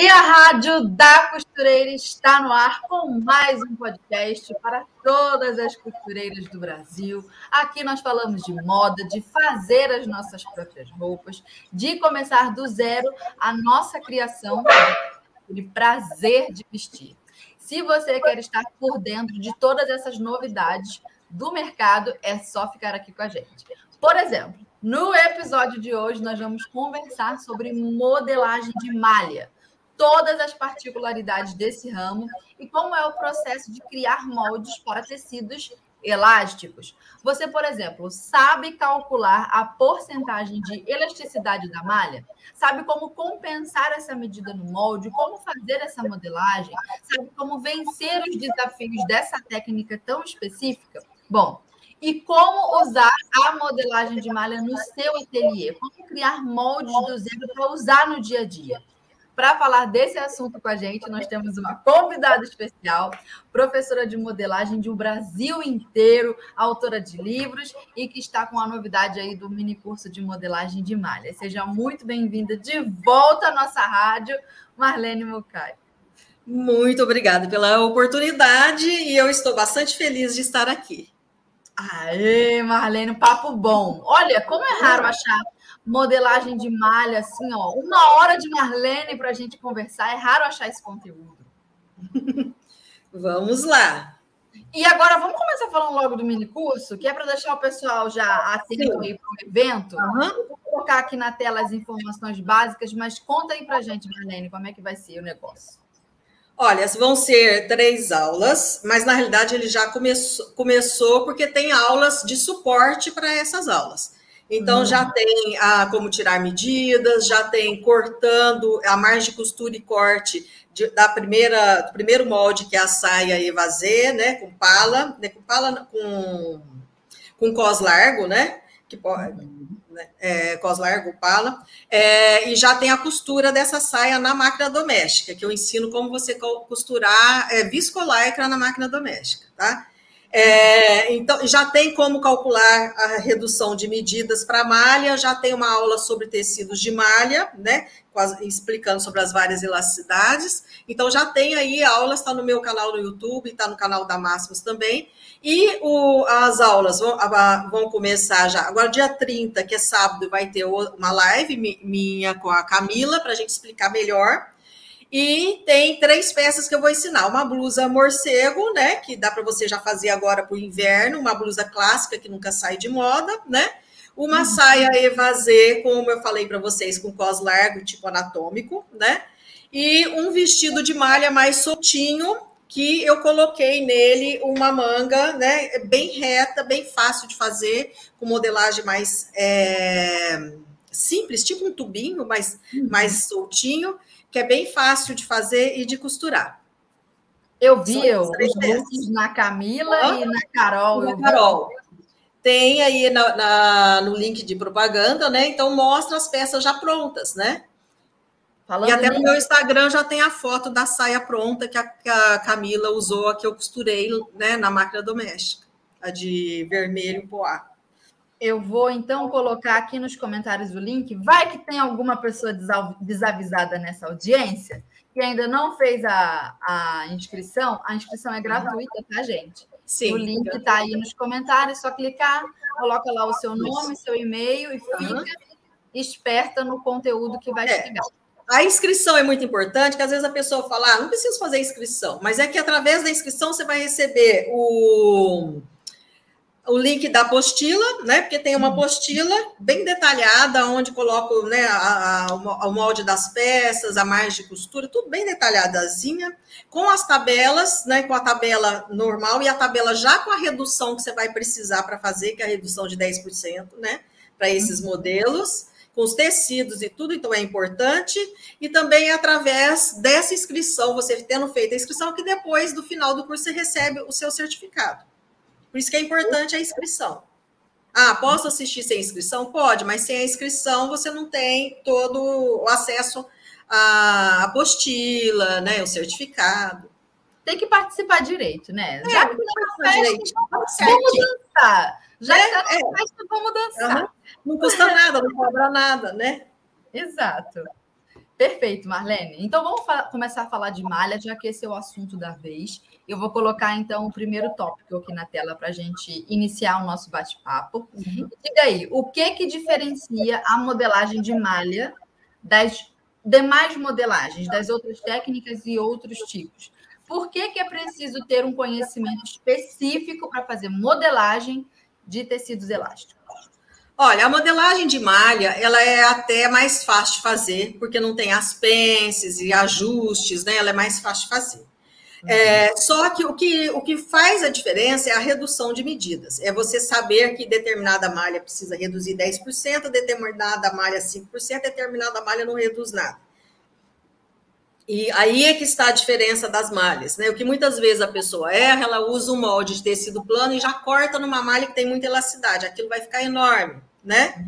E a Rádio da Costureira está no ar com mais um podcast para todas as costureiras do Brasil. Aqui nós falamos de moda, de fazer as nossas próprias roupas, de começar do zero a nossa criação, de prazer de vestir. Se você quer estar por dentro de todas essas novidades do mercado, é só ficar aqui com a gente. Por exemplo, no episódio de hoje nós vamos conversar sobre modelagem de malha todas as particularidades desse ramo e como é o processo de criar moldes para tecidos elásticos. Você, por exemplo, sabe calcular a porcentagem de elasticidade da malha? Sabe como compensar essa medida no molde? Como fazer essa modelagem? Sabe como vencer os desafios dessa técnica tão específica? Bom, e como usar a modelagem de malha no seu ateliê? Como criar moldes do zero para usar no dia a dia? Para falar desse assunto com a gente, nós temos uma convidada especial, professora de modelagem de um Brasil inteiro, autora de livros e que está com a novidade aí do mini curso de modelagem de malha. Seja muito bem-vinda de volta à nossa rádio, Marlene Mucay. Muito obrigada pela oportunidade e eu estou bastante feliz de estar aqui. Aê, Marlene, papo bom. Olha, como é raro achar modelagem de malha, assim, ó, uma hora de Marlene para a gente conversar. É raro achar esse conteúdo. vamos lá. E agora vamos começar falando logo do mini curso, que é para deixar o pessoal já atento aí para o evento. Uhum. Vou colocar aqui na tela as informações básicas, mas conta aí para a gente, Marlene, como é que vai ser o negócio. Olha, vão ser três aulas, mas na realidade ele já começou, começou porque tem aulas de suporte para essas aulas. Então, já uhum. tem a, como tirar medidas, já tem cortando a margem de costura e corte de, da primeira, do primeiro molde, que é a saia evasê, né? Com pala, né, com pala, com, com cos largo, né? Que pode, né, é, cos largo, pala. É, e já tem a costura dessa saia na máquina doméstica, que eu ensino como você costurar é, viscolaicra na máquina doméstica, tá? É, então, já tem como calcular a redução de medidas para malha, já tem uma aula sobre tecidos de malha, né? Explicando sobre as várias elasticidades. Então, já tem aí aulas, está no meu canal no YouTube, está no canal da Máximos também. E o, as aulas vão, vão começar já. Agora, dia 30, que é sábado, vai ter uma live minha com a Camila, para a gente explicar melhor e tem três peças que eu vou ensinar: uma blusa morcego, né? Que dá para você já fazer agora para o inverno, uma blusa clássica que nunca sai de moda, né? Uma uhum. saia evasê, como eu falei para vocês, com cos largo, tipo anatômico, né? E um vestido de malha mais soltinho, que eu coloquei nele uma manga, né? Bem reta, bem fácil de fazer, com modelagem mais é, simples, tipo um tubinho, mas uhum. mais soltinho que é bem fácil de fazer e de costurar. Eu vi os looks na Camila e na Carol. Na Carol. Tem aí na, na, no link de propaganda, né? Então mostra as peças já prontas, né? Falando e até no meu Instagram já tem a foto da saia pronta que a, que a Camila usou, a que eu costurei né, na máquina doméstica, a de vermelho poá. Eu vou então colocar aqui nos comentários o link. Vai que tem alguma pessoa desavisada nessa audiência que ainda não fez a, a inscrição. A inscrição é gratuita, tá, gente? Sim. O link está aí nos comentários, só clicar, coloca lá o seu nome, seu e-mail e fica uhum. esperta no conteúdo que vai é. chegar. A inscrição é muito importante, que às vezes a pessoa fala, ah, não preciso fazer inscrição, mas é que através da inscrição você vai receber o o link da apostila, né? Porque tem uma apostila bem detalhada, onde coloco né, a, a, o molde das peças, a margem de costura, tudo bem detalhadazinha, com as tabelas, né? Com a tabela normal e a tabela já com a redução que você vai precisar para fazer, que é a redução de 10%, né? Para esses modelos, com os tecidos e tudo, então é importante. E também através dessa inscrição, você tendo feito a inscrição, que depois do final do curso você recebe o seu certificado. Por isso que é importante a inscrição. Ah, posso assistir sem inscrição? Pode, mas sem a inscrição você não tem todo o acesso à apostila, né, o certificado. Tem que participar direito, né? É, Já que não direito. vamos dançar. Já é, está é. festa, vamos dançar. Uhum. Não custa nada, não cobra nada, né? Exato. Perfeito, Marlene. Então vamos começar a falar de malha, já que esse é o assunto da vez. Eu vou colocar então o primeiro tópico aqui na tela para a gente iniciar o nosso bate-papo. Uhum. Diga aí, o que que diferencia a modelagem de malha das demais modelagens, das outras técnicas e outros tipos? Por que, que é preciso ter um conhecimento específico para fazer modelagem de tecidos elásticos? Olha, a modelagem de malha, ela é até mais fácil de fazer, porque não tem as pences e ajustes, né? Ela é mais fácil de fazer. Uhum. É, só que o, que o que faz a diferença é a redução de medidas. É você saber que determinada malha precisa reduzir 10%, determinada malha 5%, determinada malha não reduz nada. E aí é que está a diferença das malhas, né? O que muitas vezes a pessoa erra, ela usa um molde de tecido plano e já corta numa malha que tem muita elasticidade. Aquilo vai ficar enorme né?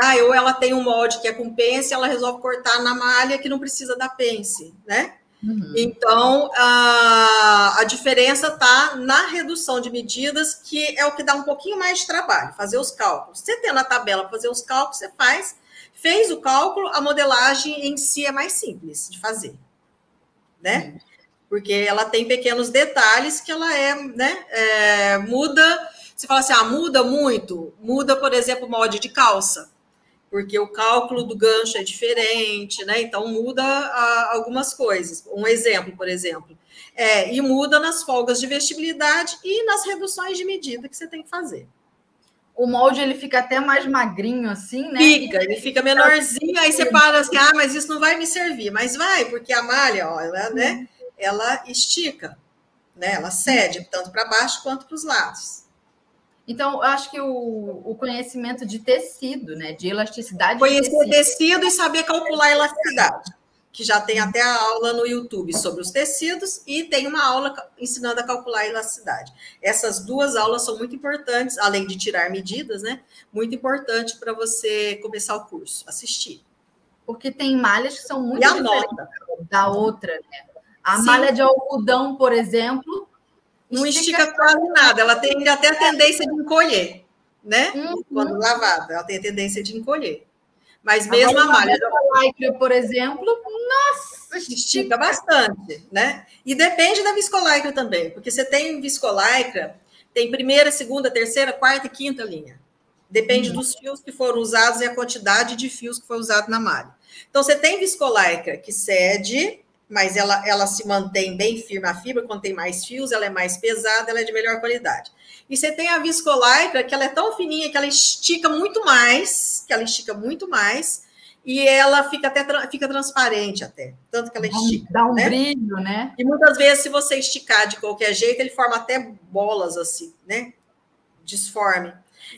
Ah, ou ela tem um molde que é com pence, ela resolve cortar na malha que não precisa da pence, né? Uhum. Então, a, a diferença está na redução de medidas, que é o que dá um pouquinho mais de trabalho, fazer os cálculos. Você tem na tabela fazer os cálculos, você faz, fez o cálculo, a modelagem em si é mais simples de fazer, né? Uhum. Porque ela tem pequenos detalhes que ela é, né? É, muda você fala assim, ah, muda muito? Muda, por exemplo, o molde de calça, porque o cálculo do gancho é diferente, né? Então muda ah, algumas coisas. Um exemplo, por exemplo, é, e muda nas folgas de vestibilidade e nas reduções de medida que você tem que fazer. O molde ele fica até mais magrinho assim, né? Fica, ele fica menorzinho, aí você para assim, ah, mas isso não vai me servir, mas vai, porque a malha, ó, ela, né, ela estica, né? Ela cede tanto para baixo quanto para os lados. Então, eu acho que o, o conhecimento de tecido, né, de elasticidade. Conhecer tecido. tecido e saber calcular a elasticidade. Que já tem até a aula no YouTube sobre os tecidos e tem uma aula ensinando a calcular a elasticidade. Essas duas aulas são muito importantes, além de tirar medidas, né? Muito importante para você começar o curso, assistir. Porque tem malhas que são muito e diferentes da outra, né? A Sim. malha de algodão, por exemplo, não estica, estica quase nada. Ela tem até a tendência de encolher, né? Uhum. Quando lavada, ela tem a tendência de encolher. Mas mesmo a, a malha. Lycra, por exemplo, nossa, estica bastante, né? E depende da viscolaicra também, porque você tem viscolaicra, tem primeira, segunda, terceira, quarta e quinta linha. Depende uhum. dos fios que foram usados e a quantidade de fios que foi usado na malha. Então, você tem viscolaicra que cede, mas ela, ela se mantém bem firme a fibra, quando tem mais fios, ela é mais pesada, ela é de melhor qualidade. E você tem a viscolaicra, que ela é tão fininha que ela estica muito mais, que ela estica muito mais, e ela fica até fica transparente até, tanto que ela estica. Dá um né? brilho, né? E muitas vezes, se você esticar de qualquer jeito, ele forma até bolas assim, né? Disforme.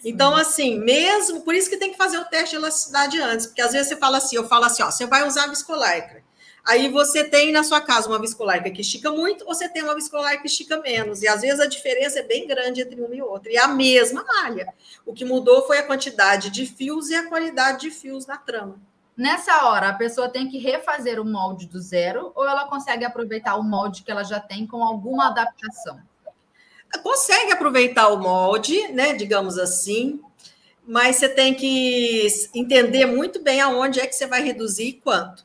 Então, assim, mesmo, por isso que tem que fazer o teste de elasticidade antes, porque às vezes você fala assim, eu falo assim, ó, você vai usar a viscolaicra. Aí você tem na sua casa uma viscolarca que estica muito, você tem uma viscolarca que estica menos. E às vezes a diferença é bem grande entre uma e outra. E a mesma malha. O que mudou foi a quantidade de fios e a qualidade de fios na trama. Nessa hora, a pessoa tem que refazer o molde do zero ou ela consegue aproveitar o molde que ela já tem com alguma adaptação? Consegue aproveitar o molde, né? Digamos assim, mas você tem que entender muito bem aonde é que você vai reduzir e quanto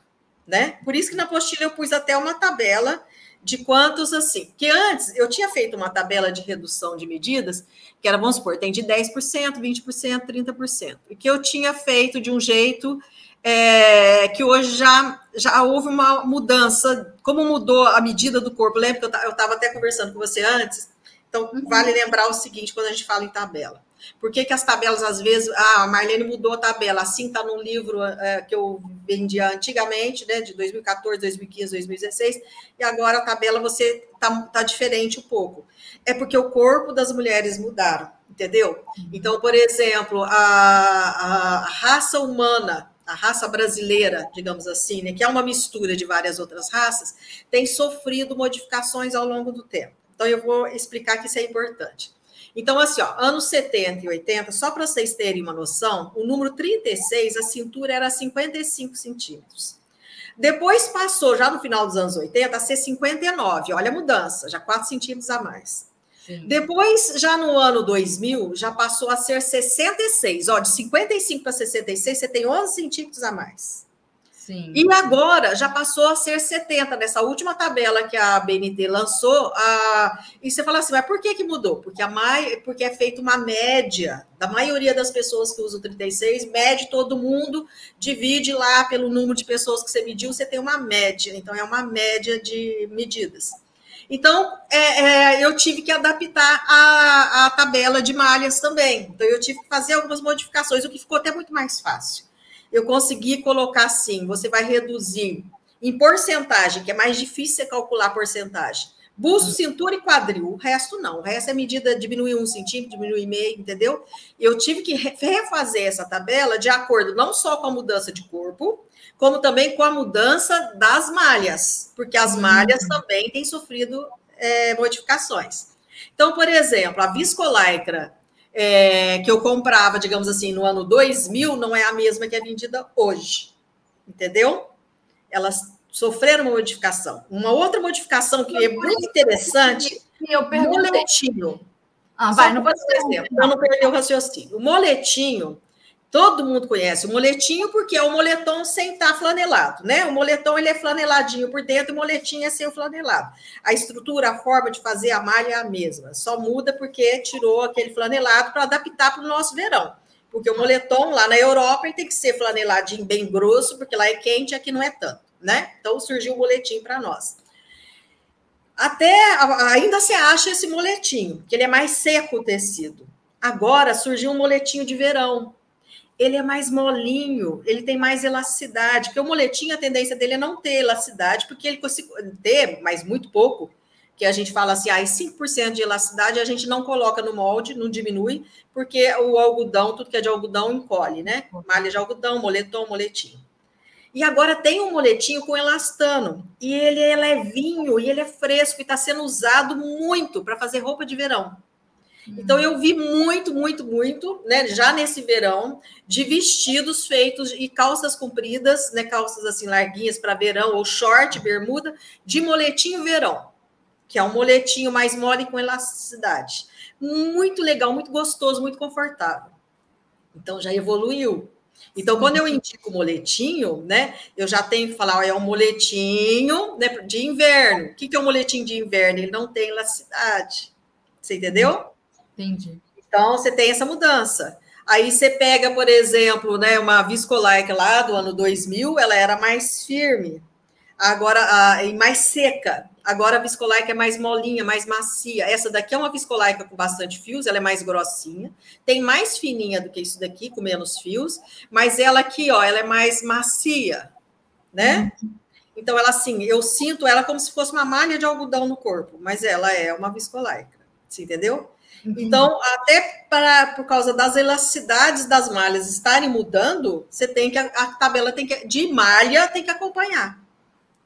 né? Por isso que na apostila eu pus até uma tabela de quantos assim. Que antes eu tinha feito uma tabela de redução de medidas, que era, vamos supor, tem de 10%, 20%, 30%. E que eu tinha feito de um jeito é, que hoje já, já houve uma mudança. Como mudou a medida do corpo? Lembra que eu estava até conversando com você antes? Então, uhum. vale lembrar o seguinte quando a gente fala em tabela. Por que, que as tabelas, às vezes, ah, a Marlene mudou a tabela, assim está no livro é, que eu vendia antigamente, né, de 2014, 2015, 2016, e agora a tabela você está tá diferente um pouco. É porque o corpo das mulheres mudaram, entendeu? Então, por exemplo, a, a, a raça humana, a raça brasileira, digamos assim, né, que é uma mistura de várias outras raças, tem sofrido modificações ao longo do tempo. Então, eu vou explicar que isso é importante. Então, assim, ó, anos 70 e 80, só para vocês terem uma noção, o número 36, a cintura era 55 centímetros. Depois passou, já no final dos anos 80, a ser 59. Olha a mudança, já 4 centímetros a mais. Sim. Depois, já no ano 2000, já passou a ser 66. Ó, de 55 para 66, você tem 11 centímetros a mais. Sim. E agora já passou a ser 70, nessa última tabela que a BNT lançou. A... E você fala assim, mas por que, que mudou? Porque, a mai... Porque é feita uma média da maioria das pessoas que usam 36, mede todo mundo, divide lá pelo número de pessoas que você mediu, você tem uma média. Então, é uma média de medidas. Então, é, é, eu tive que adaptar a, a tabela de malhas também. Então, eu tive que fazer algumas modificações, o que ficou até muito mais fácil eu consegui colocar assim: você vai reduzir em porcentagem, que é mais difícil você calcular a porcentagem. Busto, cintura e quadril. O resto não. O resto é medida diminuir um centímetro, diminuir meio, entendeu? Eu tive que refazer essa tabela de acordo não só com a mudança de corpo, como também com a mudança das malhas, porque as malhas também têm sofrido é, modificações. Então, por exemplo, a viscolaicra é, que eu comprava, digamos assim, no ano 2000, não é a mesma que é vendida hoje. Entendeu? Elas sofreram uma modificação. Uma outra modificação que é muito interessante, eu moletinho. Ah, vai, não pode ser. Para não perder o raciocínio. O moletinho, Todo mundo conhece o moletinho porque é o moletom sem estar flanelado, né? O moletom ele é flaneladinho por dentro, o moletinho é sem o flanelado. A estrutura, a forma de fazer a malha é a mesma, só muda porque tirou aquele flanelado para adaptar para o nosso verão. Porque o moletom lá na Europa ele tem que ser flaneladinho bem grosso, porque lá é quente, aqui não é tanto, né? Então surgiu o moletim para nós. Até ainda se acha esse moletinho, que ele é mais seco o tecido. Agora surgiu um moletinho de verão, ele é mais molinho, ele tem mais elasticidade, porque o moletinho, a tendência dele é não ter elasticidade, porque ele consegue ter, mas muito pouco, que a gente fala assim, ah, 5% de elasticidade a gente não coloca no molde, não diminui, porque o algodão, tudo que é de algodão, encolhe, né? Malha de algodão, moletom, moletinho. E agora tem um moletinho com elastano, e ele é levinho, e ele é fresco, e está sendo usado muito para fazer roupa de verão. Então eu vi muito, muito, muito, né, já nesse verão, de vestidos feitos e calças compridas, né, calças assim larguinhas para verão ou short, bermuda, de moletinho verão, que é um moletinho mais mole com elasticidade. Muito legal, muito gostoso, muito confortável. Então já evoluiu. Então, quando eu indico moletinho, né, eu já tenho que falar, ó, é um moletinho né, de inverno. O que, que é um moletinho de inverno? Ele não tem elasticidade. Você entendeu? Entendi. Então, você tem essa mudança. Aí você pega, por exemplo, né, uma viscolaica lá do ano 2000, ela era mais firme, agora a, e mais seca. Agora a viscolaica é mais molinha, mais macia. Essa daqui é uma viscolaica com bastante fios, ela é mais grossinha. Tem mais fininha do que isso daqui, com menos fios, mas ela aqui, ó, ela é mais macia, né? Uhum. Então ela assim, eu sinto ela como se fosse uma malha de algodão no corpo, mas ela é uma viscolaica. Você entendeu? Então, até para, por causa das elasticidades das malhas estarem mudando, você tem que a tabela tem que de malha tem que acompanhar.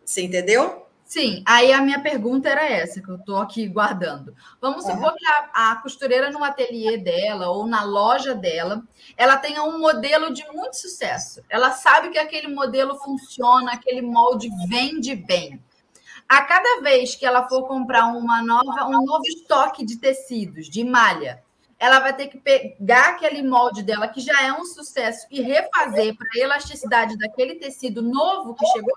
Você entendeu? Sim, aí a minha pergunta era essa, que eu estou aqui guardando. Vamos supor uhum. que a, a, costureira no ateliê dela ou na loja dela, ela tenha um modelo de muito sucesso. Ela sabe que aquele modelo funciona, aquele molde vende bem a cada vez que ela for comprar uma nova, um novo estoque de tecidos, de malha, ela vai ter que pegar aquele molde dela, que já é um sucesso, e refazer para a elasticidade daquele tecido novo que chegou.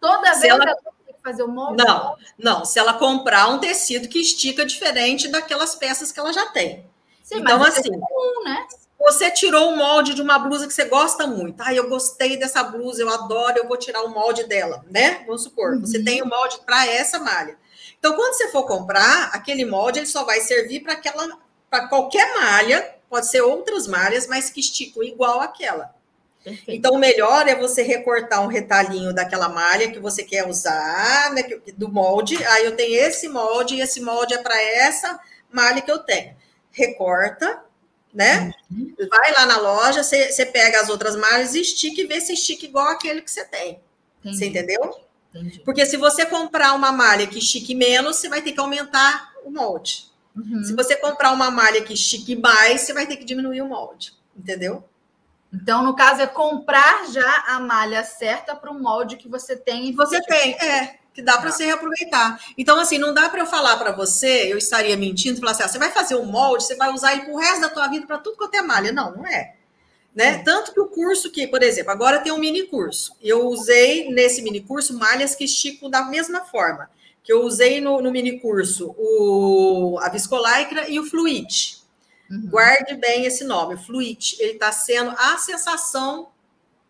Toda vez ela... ela tem que fazer o molde? Não, não. Se ela comprar um tecido que estica diferente daquelas peças que ela já tem. Sim, então, é assim, é comum, né? Você tirou o molde de uma blusa que você gosta muito. Ah, eu gostei dessa blusa, eu adoro, eu vou tirar o molde dela, né? Vamos supor, uhum. você tem o molde para essa malha. Então, quando você for comprar, aquele molde ele só vai servir para aquela, para qualquer malha, pode ser outras malhas, mas que esticam igual aquela. Perfeito. Então, o melhor é você recortar um retalhinho daquela malha que você quer usar, né, do molde. Aí eu tenho esse molde, e esse molde é para essa malha que eu tenho. Recorta, né? Uhum. Vai lá na loja, você, você pega as outras malhas e estica e vê se estica igual aquele que você tem. Entendi. Você entendeu? Entendi. Porque se você comprar uma malha que estique menos, você vai ter que aumentar o molde. Uhum. Se você comprar uma malha que estique mais, você vai ter que diminuir o molde, entendeu? Então, no caso, é comprar já a malha certa para o molde que você tem. Você tem, é, que dá para você reaproveitar. Então, assim, não dá para eu falar para você, eu estaria mentindo, falar assim, ah, você vai fazer um molde, você vai usar ele pro resto da tua vida para tudo quanto é malha. Não, não é. Né? Tanto que o curso que, por exemplo, agora tem um mini curso. Eu usei nesse mini curso malhas que esticam da mesma forma. Que eu usei no, no mini curso o, a viscolaicra e o fluid. Uhum. Guarde bem esse nome, fluid. Ele está sendo a sensação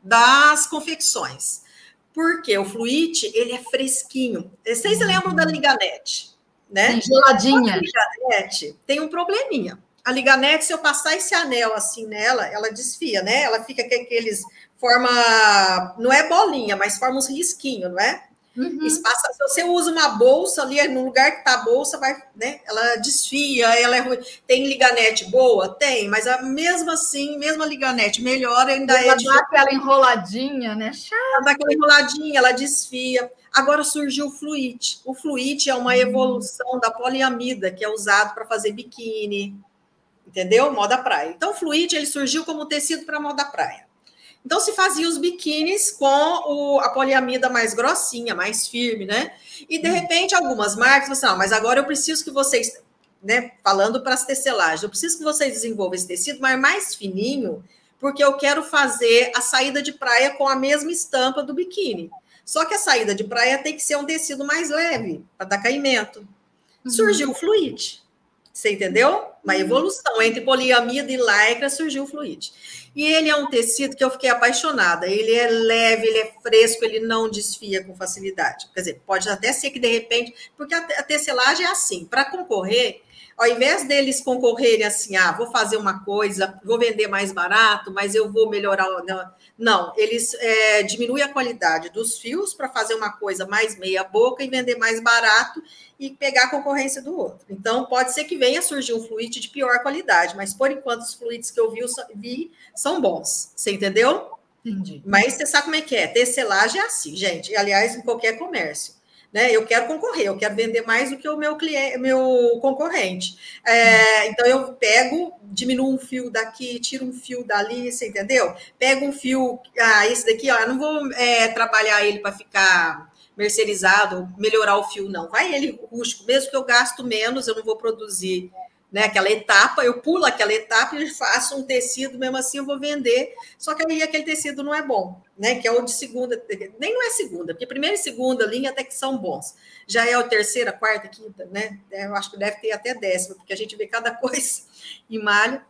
das confecções. Porque o fluid, ele é fresquinho. Vocês uhum. lembram da liganete, né? Geladinha. A liganete tem um probleminha. A liganete, se eu passar esse anel assim nela, ela desfia, né? Ela fica com aqueles forma, não é bolinha, mas forma uns risquinhos, não é? Uhum. Espaço, se você usa uma bolsa ali no lugar que está a bolsa, vai, né? Ela desfia, ela é ruim. Tem liganete boa? Tem, mas a, mesmo assim, mesmo a liganete melhor ainda ela é. Ela dá aquela enroladinha, né? Ela dá aquela enroladinha, ela desfia. Agora surgiu o fluid. O fluid é uma uhum. evolução da poliamida, que é usado para fazer biquíni, entendeu? Moda praia. Então, o fluid ele surgiu como tecido para moda praia. Então se fazia os biquínis com o, a poliamida mais grossinha, mais firme, né? E de repente algumas marcas assim, ah, mas agora eu preciso que vocês, né? Falando para as tecelagens, eu preciso que vocês desenvolvam esse tecido, mas mais fininho, porque eu quero fazer a saída de praia com a mesma estampa do biquíni. Só que a saída de praia tem que ser um tecido mais leve para dar caimento. Uhum. Surgiu o fluid. Você entendeu? Uma uhum. evolução entre poliamida e lycra surgiu o fluid. E ele é um tecido que eu fiquei apaixonada. Ele é leve, ele é fresco, ele não desfia com facilidade. Quer dizer, pode até ser que de repente, porque a tecelagem é assim, para concorrer, ao invés deles concorrerem assim, ah, vou fazer uma coisa, vou vender mais barato, mas eu vou melhorar. Não, não eles é, diminuem a qualidade dos fios para fazer uma coisa mais meia boca e vender mais barato e pegar a concorrência do outro. Então, pode ser que venha surgir um fluid de pior qualidade, mas por enquanto os fluidos que eu vi, vi são bons. Você entendeu? Entendi. Mas você sabe como é que é? Tecelagem é assim, gente. Aliás, em qualquer comércio né? Eu quero concorrer, eu quero vender mais do que o meu cliente, meu concorrente. É, então eu pego, diminuo um fio daqui, tiro um fio dali, você entendeu? Pego um fio, ah, esse daqui, ó, eu não vou é, trabalhar ele para ficar mercerizado, melhorar o fio, não. Vai ele rústico, mesmo que eu gasto menos, eu não vou produzir né, aquela etapa, eu pulo aquela etapa e faço um tecido, mesmo assim eu vou vender, só que aí aquele tecido não é bom, né, que é o de segunda, nem não é segunda, porque primeira e segunda linha até que são bons, já é a terceira, quarta, quinta, né, eu acho que deve ter até décima, porque a gente vê cada coisa em malha,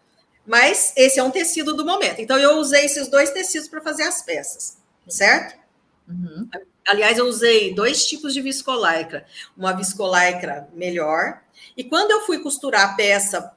mas esse é um tecido do momento, então eu usei esses dois tecidos para fazer as peças, certo? Uhum. Aliás, eu usei dois tipos de viscolaicra, uma viscolaicra melhor, e quando eu fui costurar a peça,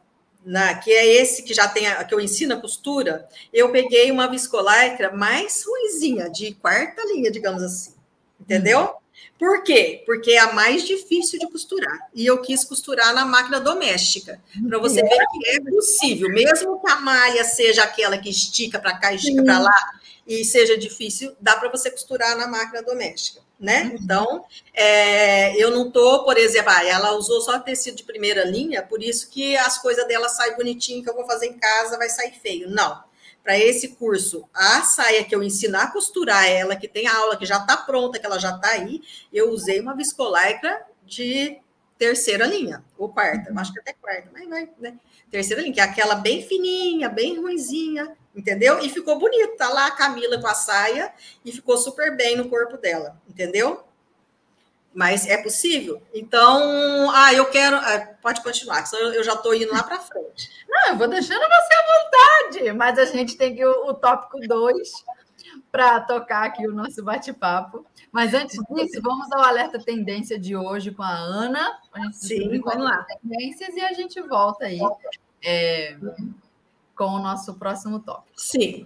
na, que é esse que já tem, a, que eu ensino a costura, eu peguei uma viscolaicra mais ruizinha, de quarta linha, digamos assim. Entendeu? Uhum. Por quê? Porque é a mais difícil de costurar. E eu quis costurar na máquina doméstica, para você ver que é possível, mesmo que a malha seja aquela que estica para cá, estica para lá, e seja difícil, dá para você costurar na máquina doméstica né? Uhum. Então, é, eu não tô, por exemplo, ah, ela usou só tecido de primeira linha, por isso que as coisas dela saem bonitinho, que eu vou fazer em casa, vai sair feio. Não. Para esse curso, a saia que eu ensino a costurar ela, que tem a aula que já está pronta, que ela já está aí, eu usei uma viscolaicra de terceira linha, ou quarta, eu acho que até quarta, mas vai, né? Terceira linha, que é aquela bem fininha, bem ruimzinha, entendeu? E ficou bonito, tá lá a Camila com a saia e ficou super bem no corpo dela, entendeu? Mas é possível? Então, ah, eu quero. Ah, pode continuar, senão eu já estou indo lá para frente. Não, eu vou deixando você à vontade, mas a gente tem que o, o tópico 2 para tocar aqui o nosso bate-papo. Mas antes disso, vamos ao alerta tendência de hoje com a Ana. A Sim, vamos lá. Tendências e a gente volta aí. É, com o nosso próximo tópico. Sim.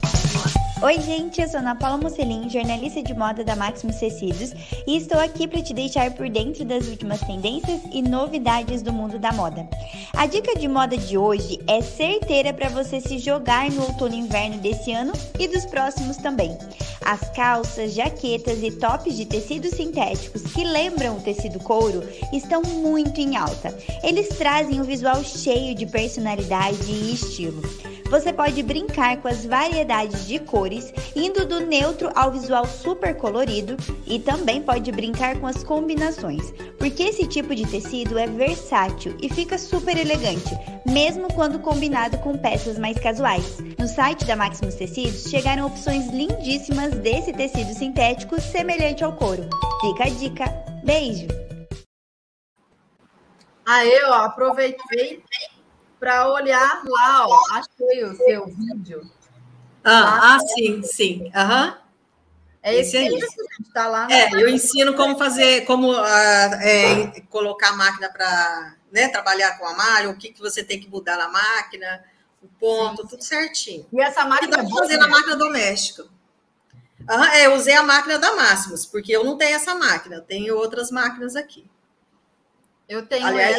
Oi, gente, eu sou Ana Paula Mocelin, jornalista de moda da Maximus Tecidos, e estou aqui para te deixar por dentro das últimas tendências e novidades do mundo da moda. A dica de moda de hoje é certeira para você se jogar no outono e inverno desse ano e dos próximos também. As calças, jaquetas e tops de tecidos sintéticos que lembram o tecido couro estão muito em alta. Eles trazem um visual cheio de personalidade e estilo. Você pode brincar com as variedades de cores, indo do neutro ao visual super colorido, e também pode brincar com as combinações, porque esse tipo de tecido é versátil e fica super elegante, mesmo quando combinado com peças mais casuais. No site da Maximus Tecidos chegaram opções lindíssimas desse tecido sintético semelhante ao couro. Fica a dica. Beijo! Aí, ó, aproveitei para olhar lá, ó, achei o seu vídeo. Ah, ah sim, sim. Uhum. É esse, esse aí. Está lá. É, eu ensino como fazer, como uh, é, colocar a máquina para né, trabalhar com a malha, o que, que você tem que mudar na máquina, o ponto, sim. tudo certinho. E essa máquina. E dá para fazer na máquina doméstica. Uhum, é, eu usei a máquina da Máximos, porque eu não tenho essa máquina, eu tenho outras máquinas aqui. Eu tenho. Aliás,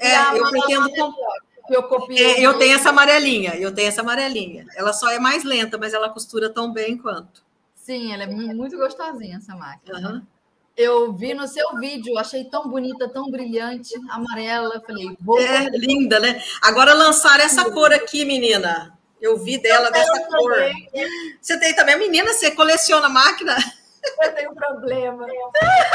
é, eu pretendo comprar que eu copiei. É, eu tenho essa amarelinha, eu tenho essa amarelinha. Ela só é mais lenta, mas ela costura tão bem quanto. Sim, ela é muito gostosinha, essa máquina. Uhum. Eu vi no seu vídeo, achei tão bonita, tão brilhante, amarela. Falei, vou. É linda, né? Agora lançaram essa cor aqui, menina. Eu vi dela eu dessa cor. Também. Você tem também, menina? Você coleciona máquina? Eu tenho um problema.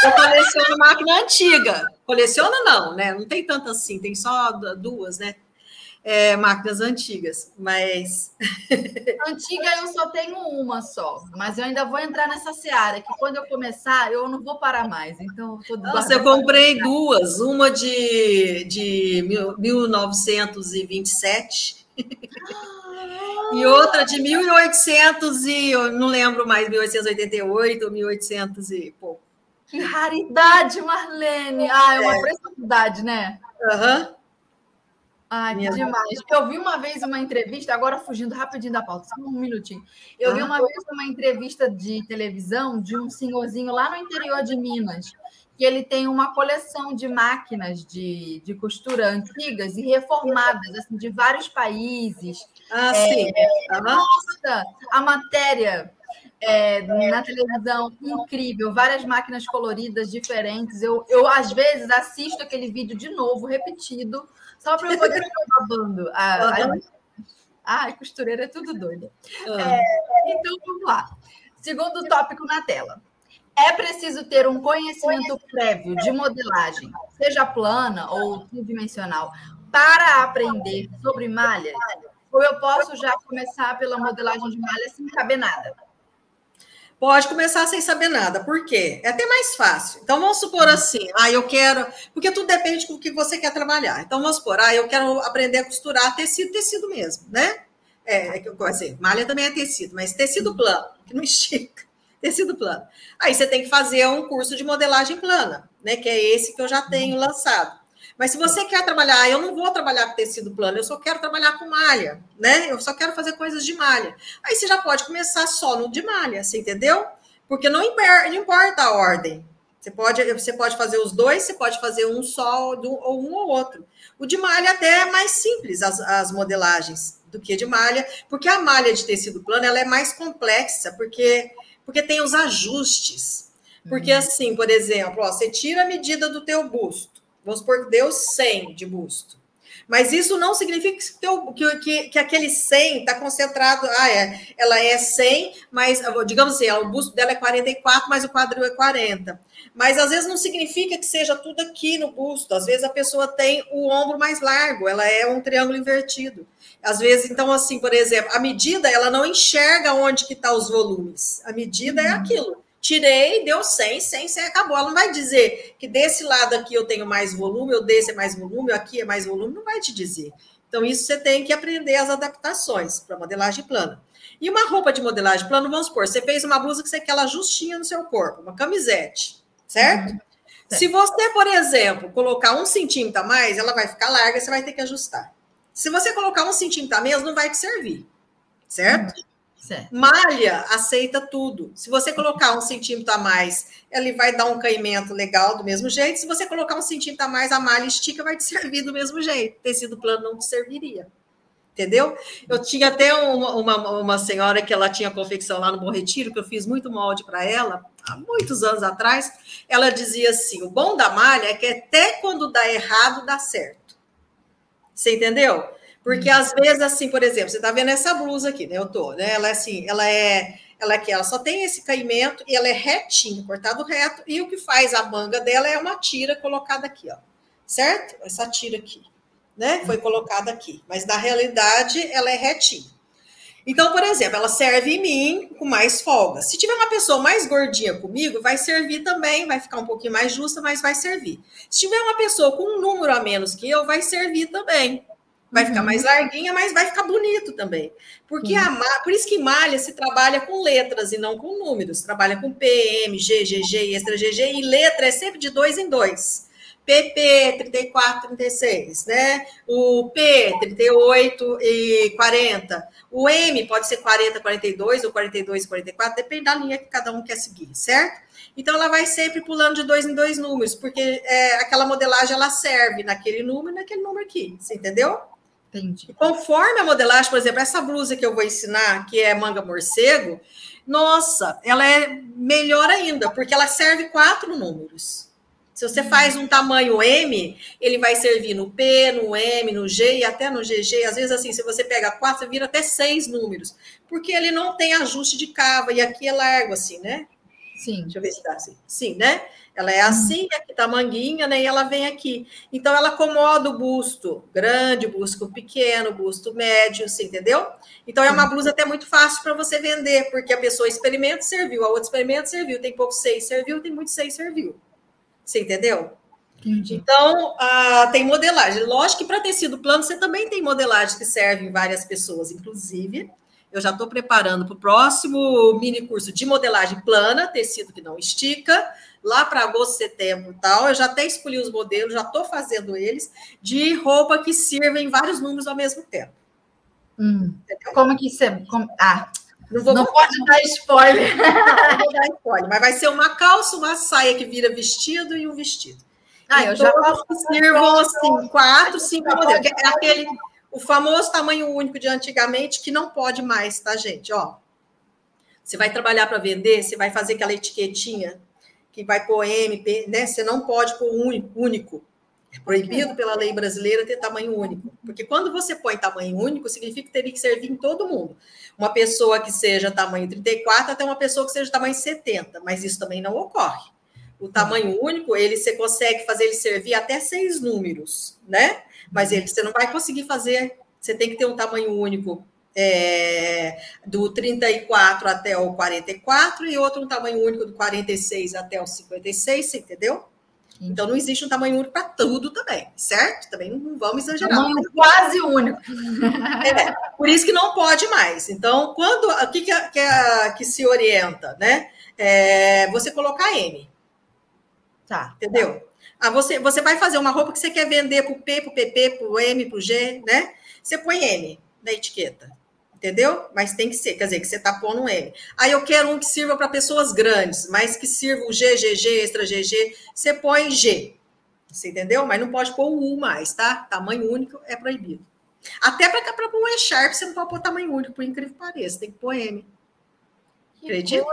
Eu coleciono máquina antiga. Coleciona não, né? Não tem tanto assim, tem só duas, né? É, máquinas antigas, mas. Antiga eu só tenho uma só, mas eu ainda vou entrar nessa seara, que quando eu começar, eu não vou parar mais. Então, eu Nossa, eu comprei duas, uma de, de 1927 e outra de 1800 e eu não lembro mais, 1888 ou 1800 e pouco. Que raridade, Marlene! Ah, é uma é. preciosidade, né? Aham. Uhum. Ai, que demais. Eu vi uma vez uma entrevista, agora fugindo rapidinho da pauta, só um minutinho. Eu vi uma vez uma entrevista de televisão de um senhorzinho lá no interior de Minas, que ele tem uma coleção de máquinas de, de costura antigas e reformadas, assim, de vários países. Ah, é, sim. Uhum. Nossa, a matéria é, na televisão, incrível, várias máquinas coloridas diferentes. Eu, eu, às vezes, assisto aquele vídeo de novo, repetido, só para eu poder ficar babando. A, a... costureira é tudo doida. É, então, vamos lá. Segundo tópico na tela. É preciso ter um conhecimento prévio de modelagem, seja plana ou tridimensional, para aprender sobre malha? Ou eu posso já começar pela modelagem de malha sem saber nada? Pode começar sem saber nada. Por quê? É até mais fácil. Então, vamos supor assim, ah, eu quero... Porque tudo depende do que você quer trabalhar. Então, vamos supor, ah, eu quero aprender a costurar tecido, tecido mesmo, né? É, é que eu dizer, malha também é tecido, mas tecido plano, que não estica. Tecido plano. Aí você tem que fazer um curso de modelagem plana, né? Que é esse que eu já tenho lançado. Mas se você quer trabalhar, eu não vou trabalhar com tecido plano, eu só quero trabalhar com malha, né? Eu só quero fazer coisas de malha. Aí você já pode começar só no de malha, você entendeu? Porque não importa a ordem. Você pode, você pode fazer os dois, você pode fazer um só ou um ou outro. O de malha até é mais simples as, as modelagens do que de malha, porque a malha de tecido plano ela é mais complexa, porque, porque tem os ajustes. Porque uhum. assim, por exemplo, ó, você tira a medida do teu busto. Vamos supor que deu 100 de busto. Mas isso não significa que, que, que aquele 100 está concentrado. Ah, é. Ela é 100, mas, digamos assim, o busto dela é 44, mas o quadril é 40. Mas às vezes não significa que seja tudo aqui no busto. Às vezes a pessoa tem o ombro mais largo, ela é um triângulo invertido. Às vezes, então, assim, por exemplo, a medida ela não enxerga onde que está os volumes. A medida é uhum. aquilo tirei, deu 100, 100, 100, acabou. Ela não vai dizer que desse lado aqui eu tenho mais volume, ou desse é mais volume, ou aqui é mais volume, não vai te dizer. Então, isso você tem que aprender as adaptações para modelagem plana. E uma roupa de modelagem plana, vamos supor, você fez uma blusa que você quer ela justinha no seu corpo, uma camisete, certo? Uhum. Se você, por exemplo, colocar um centímetro a mais, ela vai ficar larga, você vai ter que ajustar. Se você colocar um centímetro a menos, não vai te servir, certo? Uhum. Certo. Malha aceita tudo. Se você colocar um centímetro a mais, ele vai dar um caimento legal do mesmo jeito. Se você colocar um centímetro a mais, a malha estica, vai te servir do mesmo jeito. Tecido plano não te serviria. Entendeu? Eu tinha até uma, uma, uma senhora que ela tinha confecção lá no Bom Retiro, que eu fiz muito molde para ela, há muitos anos atrás. Ela dizia assim: o bom da malha é que até quando dá errado, dá certo. Você entendeu? Porque às vezes, assim, por exemplo, você está vendo essa blusa aqui, né? Eu tô, né? Ela é assim, ela é, ela é que ela só tem esse caimento e ela é retinho, cortado reto, e o que faz a manga dela é uma tira colocada aqui, ó. Certo? Essa tira aqui, né? Foi colocada aqui, mas na realidade ela é retinha. Então, por exemplo, ela serve em mim com mais folga. Se tiver uma pessoa mais gordinha comigo, vai servir também, vai ficar um pouquinho mais justa, mas vai servir. Se tiver uma pessoa com um número a menos que eu, vai servir também. Vai uhum. ficar mais larguinha, mas vai ficar bonito também. Porque uhum. a, por isso que malha se trabalha com letras e não com números. Trabalha com PM, G, GG, extra GG, e letra é sempre de dois em dois. PP 34, 36, né? O P 38 e 40. O M pode ser 40, 42 ou 42 44, depende da linha que cada um quer seguir, certo? Então ela vai sempre pulando de dois em dois números, porque é, aquela modelagem ela serve naquele número e naquele número aqui, você entendeu? Entendi. Conforme a modelagem, por exemplo, essa blusa que eu vou ensinar, que é manga morcego, nossa, ela é melhor ainda, porque ela serve quatro números. Se você faz um tamanho M, ele vai servir no P, no M, no G e até no GG. Às vezes, assim, se você pega quatro, você vira até seis números, porque ele não tem ajuste de cava, e aqui é largo, assim, né? Sim. Deixa eu ver se tá assim. Sim, né? Ela é assim, aqui tá a manguinha, né? E ela vem aqui. Então, ela acomoda o busto grande, busto pequeno, busto médio, você entendeu? Então, é uma blusa até muito fácil para você vender, porque a pessoa experimenta, serviu, a outra experimenta, serviu, tem pouco seis, serviu, tem muito seis, serviu. Você entendeu? Entendi. Então, ah, tem modelagem. Lógico que para tecido plano, você também tem modelagem que serve em várias pessoas, inclusive. Eu já estou preparando para o próximo mini curso de modelagem plana, tecido que não estica, lá para agosto, setembro e tal. Eu já até escolhi os modelos, já estou fazendo eles, de roupa que sirva em vários números ao mesmo tempo. Hum. Como que você. Como... Ah, não, não pode dar spoiler. Não, vou dar spoiler, mas vai ser uma calça, uma saia que vira vestido e um vestido. Ah, eu já faço sirvam assim, quatro, cinco modelos. É aquele o famoso tamanho único de antigamente, que não pode mais, tá, gente? Ó, você vai trabalhar para vender, você vai fazer aquela etiquetinha que vai pôr MP, né? Você não pode pôr único. É proibido pela lei brasileira ter tamanho único. Porque quando você põe tamanho único, significa que teria que servir em todo mundo. Uma pessoa que seja tamanho 34 até uma pessoa que seja tamanho 70, mas isso também não ocorre. O tamanho único, ele você consegue fazer ele servir até seis números, né? Mas ele, você não vai conseguir fazer, você tem que ter um tamanho único é, do 34 até o 44 e outro um tamanho único do 46 até o 56, você entendeu? Então não existe um tamanho único para tudo também, certo? Também não vamos exagerar. Tamanho quase único. É, por isso que não pode mais. Então, quando o que, que, que, que se orienta, né? É, você colocar M. Tá. Entendeu? Tá. Ah, você, você vai fazer uma roupa que você quer vender para o P, para o PP, para o M, para o G, né? Você põe M na etiqueta, entendeu? Mas tem que ser, quer dizer, que você está pondo um M. Aí eu quero um que sirva para pessoas grandes, mas que sirva o G, GG, extra GG, você põe G. Você entendeu? Mas não pode pôr o U mais, tá? Tamanho único é proibido. Até para pôr um E-Sharp, você não pode pôr tamanho único, por incrível que pareça, tem que pôr M. Acredita?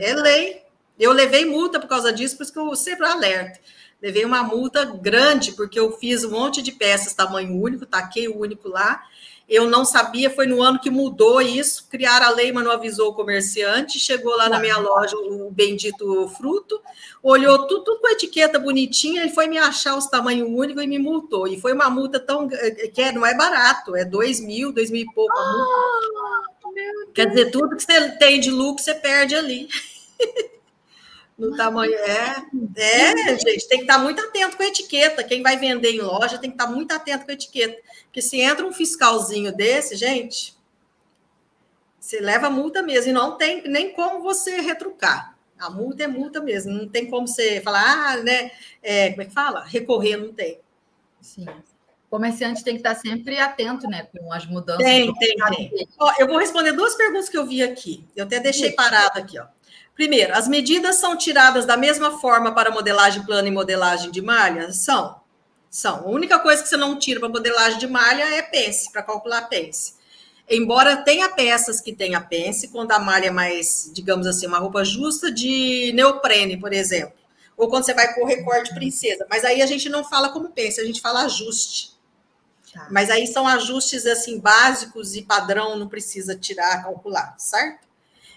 É lei. Eu levei multa por causa disso, por isso que eu sempre alerto. Levei uma multa grande, porque eu fiz um monte de peças tamanho único, taquei o único lá. Eu não sabia, foi no ano que mudou isso, criaram a lei, mas não avisou o comerciante. Chegou lá na minha loja o bendito fruto, olhou tudo, tudo com etiqueta bonitinha, ele foi me achar os tamanhos únicos e me multou. E foi uma multa tão. que é, não é barato, é dois mil, dois mil e pouco a multa. Oh, Quer dizer, tudo que você tem de lucro, você perde ali. no tamanho. É, é, gente, tem que estar muito atento com a etiqueta. Quem vai vender em loja tem que estar muito atento com a etiqueta. Porque se entra um fiscalzinho desse, gente, você leva multa mesmo. E não tem nem como você retrucar. A multa é multa mesmo. Não tem como você falar, ah, né? É, como é que fala? Recorrer não tem. Sim. comerciante tem que estar sempre atento, né, com as mudanças. Tem, tem, tem. Ó, eu vou responder duas perguntas que eu vi aqui. Eu até deixei parado aqui, ó. Primeiro, as medidas são tiradas da mesma forma para modelagem plana e modelagem de malha? São. São. A única coisa que você não tira para modelagem de malha é pence, para calcular pence. Embora tenha peças que tenha pence, quando a malha é mais, digamos assim, uma roupa justa de neoprene, por exemplo. Ou quando você vai pôr recorte princesa. Mas aí a gente não fala como pence, a gente fala ajuste. Tá. Mas aí são ajustes assim básicos e padrão, não precisa tirar, calcular, certo?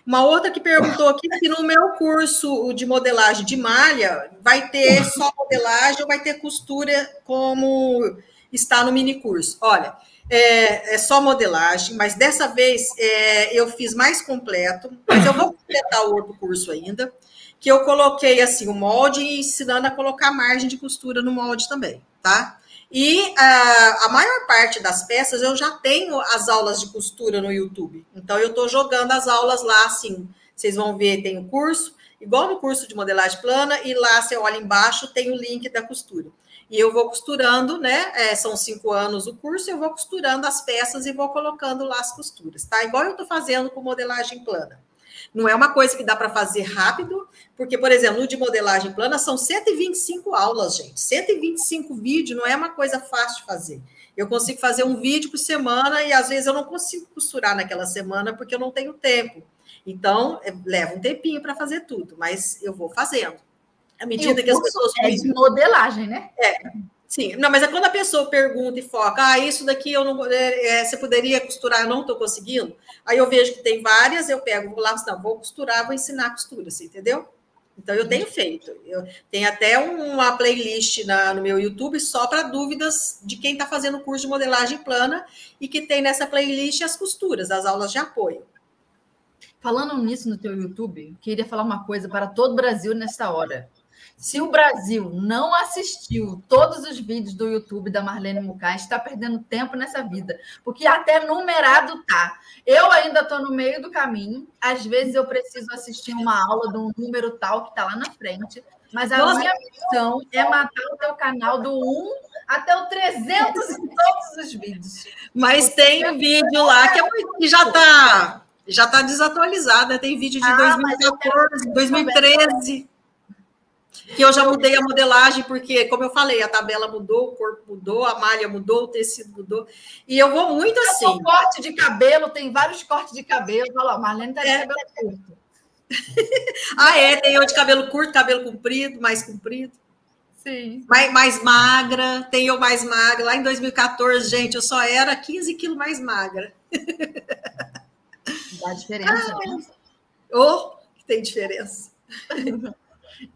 Uma outra que perguntou aqui se no meu curso de modelagem de malha vai ter só modelagem ou vai ter costura como está no mini curso. Olha, é, é só modelagem, mas dessa vez é, eu fiz mais completo, mas eu vou completar o outro curso ainda, que eu coloquei assim o molde e ensinando a colocar margem de costura no molde também, tá? E a, a maior parte das peças eu já tenho as aulas de costura no YouTube. Então eu estou jogando as aulas lá, assim. Vocês vão ver, tem o curso, igual no curso de modelagem plana, e lá você olha embaixo, tem o link da costura. E eu vou costurando, né? É, são cinco anos o curso, eu vou costurando as peças e vou colocando lá as costuras, tá? Igual eu estou fazendo com modelagem plana. Não é uma coisa que dá para fazer rápido, porque, por exemplo, no de modelagem plana são 125 aulas, gente. 125 vídeos não é uma coisa fácil de fazer. Eu consigo fazer um vídeo por semana e às vezes eu não consigo costurar naquela semana porque eu não tenho tempo. Então, é, leva um tempinho para fazer tudo, mas eu vou fazendo. À medida que as pessoas. É de modelagem, né? É. Sim, não, mas é quando a pessoa pergunta e foca, ah, isso daqui eu não é, é você poderia costurar, eu não estou conseguindo. Aí eu vejo que tem várias, eu pego, vou lá, não, vou costurar, vou ensinar a costura, assim, entendeu? Então eu tenho feito. Eu tenho até uma playlist na, no meu YouTube só para dúvidas de quem está fazendo o curso de modelagem plana e que tem nessa playlist as costuras, as aulas de apoio. Falando nisso no teu YouTube, queria falar uma coisa para todo o Brasil nessa hora. Se o Brasil não assistiu todos os vídeos do YouTube da Marlene Mucay, está perdendo tempo nessa vida, porque até numerado tá. Eu ainda estou no meio do caminho, às vezes eu preciso assistir uma aula de um número tal que está lá na frente, mas a Nossa. minha missão é matar o teu canal do 1 até o 300 em todos os vídeos. Mas tem vídeo lá que, é, que já está já tá desatualizado, né? tem vídeo de ah, 2014, 2013 que eu já mudei a modelagem, porque, como eu falei, a tabela mudou, o corpo mudou, a malha mudou, o tecido mudou. E eu vou muito assim. O corte de cabelo, tem vários cortes de cabelo. Olha lá, Marlene tá de é. cabelo curto. ah, é, tem eu de cabelo curto, cabelo comprido, mais comprido. Sim. Mais, mais magra, tem eu mais magra. Lá em 2014, gente, eu só era 15 quilos mais magra. Dá diferença, ah, né? Oh, tem diferença.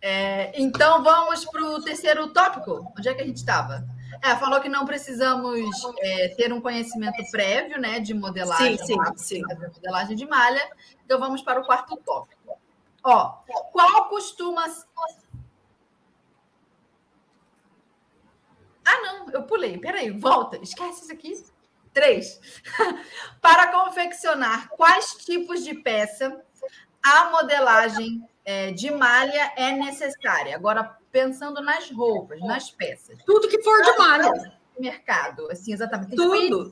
É, então vamos para o terceiro tópico. Onde é que a gente estava? É, falou que não precisamos é, ter um conhecimento prévio né, de modelagem, sim, sim, sim. modelagem de malha. Então vamos para o quarto tópico. Ó, qual costuma. Ah, não, eu pulei. Peraí, volta. Esquece isso aqui. Três. para confeccionar quais tipos de peça a modelagem é, de malha é necessária. Agora, pensando nas roupas, nas peças. Tudo que for de malha. Mercado, assim, exatamente. Tem Tudo.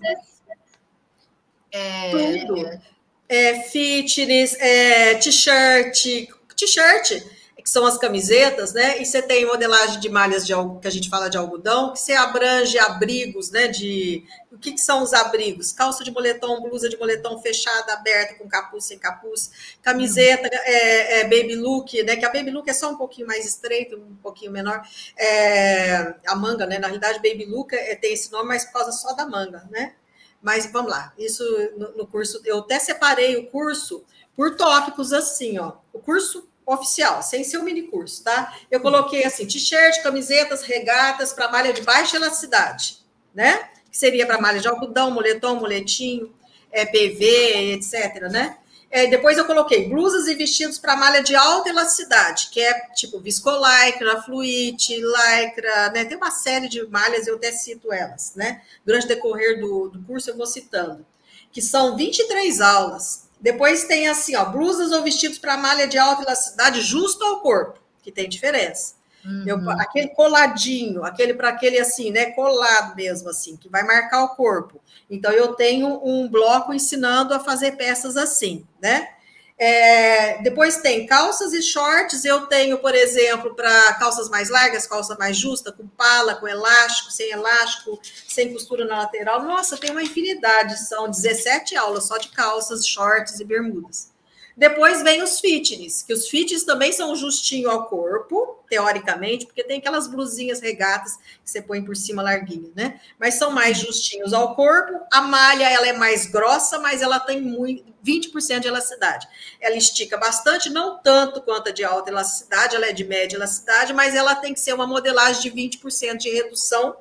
é... Tudo. É, fitness, é, t-shirt. T-shirt que são as camisetas, né? E você tem modelagem de malhas de que a gente fala de algodão, que você abrange abrigos, né? De o que, que são os abrigos? Calça de moletom, blusa de moletom fechada, aberta, com capuz, sem capuz, camiseta, é, é, baby look, né? Que a baby look é só um pouquinho mais estreito, um pouquinho menor. É, a manga, né? Na realidade, baby look é, tem esse nome, mas por causa só da manga, né? Mas vamos lá, isso no, no curso, eu até separei o curso por tópicos assim, ó. O curso oficial, sem ser o mini curso, tá? Eu coloquei assim: t-shirt, camisetas, regatas para malha de baixa elasticidade, né? Que seria para malha de algodão, moletom, moletinho, é, PV, etc, né? É, depois eu coloquei blusas e vestidos para malha de alta elasticidade, que é tipo viscolaicra, fluite, lycra, né? Tem uma série de malhas, eu até cito elas, né? Durante o decorrer do, do curso eu vou citando, que são 23 aulas, depois tem assim, ó, blusas ou vestidos para malha de alta elasticidade justo ao corpo, que tem diferença. Uhum. Eu, aquele coladinho, aquele para aquele assim, né? Colado mesmo, assim, que vai marcar o corpo. Então, eu tenho um bloco ensinando a fazer peças assim, né? É, depois tem calças e shorts. Eu tenho, por exemplo, para calças mais largas, calça mais justa, com pala, com elástico, sem elástico, sem costura na lateral. Nossa, tem uma infinidade. São 17 aulas só de calças, shorts e bermudas. Depois vem os fitness, que os fitness também são justinho ao corpo, teoricamente, porque tem aquelas blusinhas regatas que você põe por cima larguinha, né? Mas são mais justinhos ao corpo. A malha ela é mais grossa, mas ela tem muito 20% de elasticidade. Ela estica bastante, não tanto quanto a de alta elasticidade, ela é de média elasticidade, mas ela tem que ser uma modelagem de 20% de redução,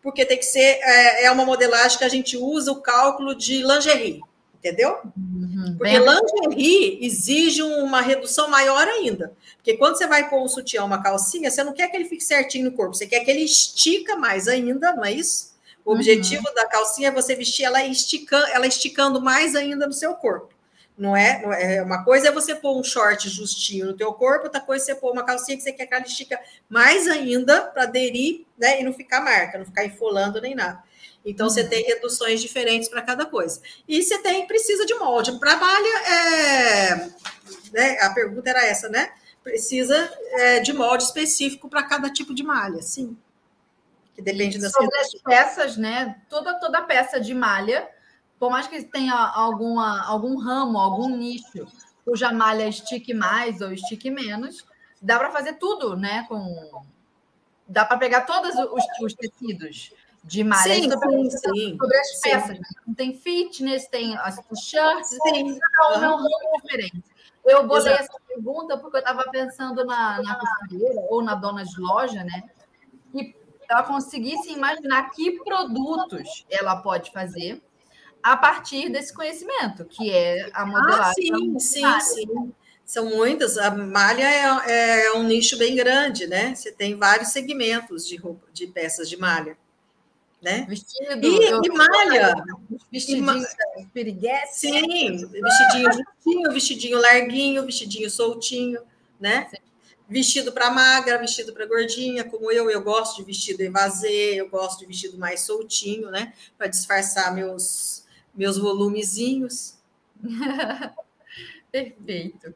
porque tem que ser é, é uma modelagem que a gente usa o cálculo de lingerie entendeu? Uhum, Porque lingerie exige uma redução maior ainda. Porque quando você vai pôr um sutiã, uma calcinha, você não quer que ele fique certinho no corpo, você quer que ele estica mais ainda, não é isso? O uhum. objetivo da calcinha é você vestir ela esticando, ela esticando mais ainda no seu corpo. Não é, não é? Uma coisa é você pôr um short justinho no teu corpo, outra coisa é você pôr uma calcinha que você quer que ela estica mais ainda para aderir, né? E não ficar marca, não ficar enfolando nem nada. Então, uhum. você tem reduções diferentes para cada coisa. E você tem, precisa de molde. Para malha, é, né, a pergunta era essa, né? Precisa é, de molde específico para cada tipo de malha, sim. Que depende das Sobre as peças, né? Toda, toda peça de malha, por mais que tenha alguma, algum ramo, algum nicho, cuja malha estique mais ou estique menos, dá para fazer tudo, né? Com... Dá para pegar todos os, os tecidos de malha. Sim, sobre, sim, sobre as sim. peças. Né? Tem fitness, tem as shirts, sim. cada um é um ramo diferente. Eu botei Exato. essa pergunta porque eu estava pensando na, na costureira ou na dona de loja, né? E ela conseguisse imaginar que produtos ela pode fazer a partir desse conhecimento, que é a modelagem. Ah, sim, sim, sim. São muitas. A malha é, é, um nicho bem grande, né? Você tem vários segmentos de roupa, de peças de malha né? Vestido. E, eu, e malha. Vestidinho piriguete. Sim, vestidinho justinho, vestidinho larguinho, vestidinho soltinho, né? Sim. Vestido para magra, vestido para gordinha, como eu, eu gosto de vestido evasê, eu gosto de vestido mais soltinho, né? Para disfarçar meus, meus volumezinhos. Perfeito.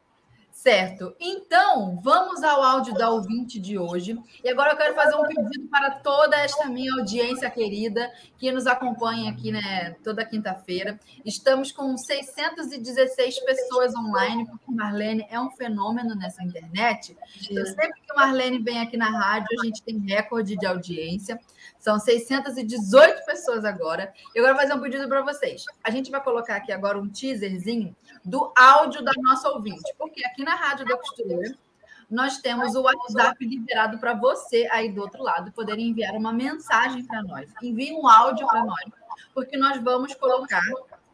Certo. Então, vamos ao áudio da ouvinte de hoje. E agora eu quero fazer um pedido para toda esta minha audiência querida que nos acompanha aqui né, toda quinta-feira. Estamos com 616 pessoas online, porque Marlene é um fenômeno nessa internet. Então, sempre que Marlene vem aqui na rádio, a gente tem recorde de audiência. São 618 pessoas agora. Eu quero fazer um pedido para vocês. A gente vai colocar aqui agora um teaserzinho do áudio da nossa ouvinte, porque aqui na Rádio da Costureira nós temos o WhatsApp liberado para você aí do outro lado poder enviar uma mensagem para nós. Envie um áudio para nós, porque nós vamos colocar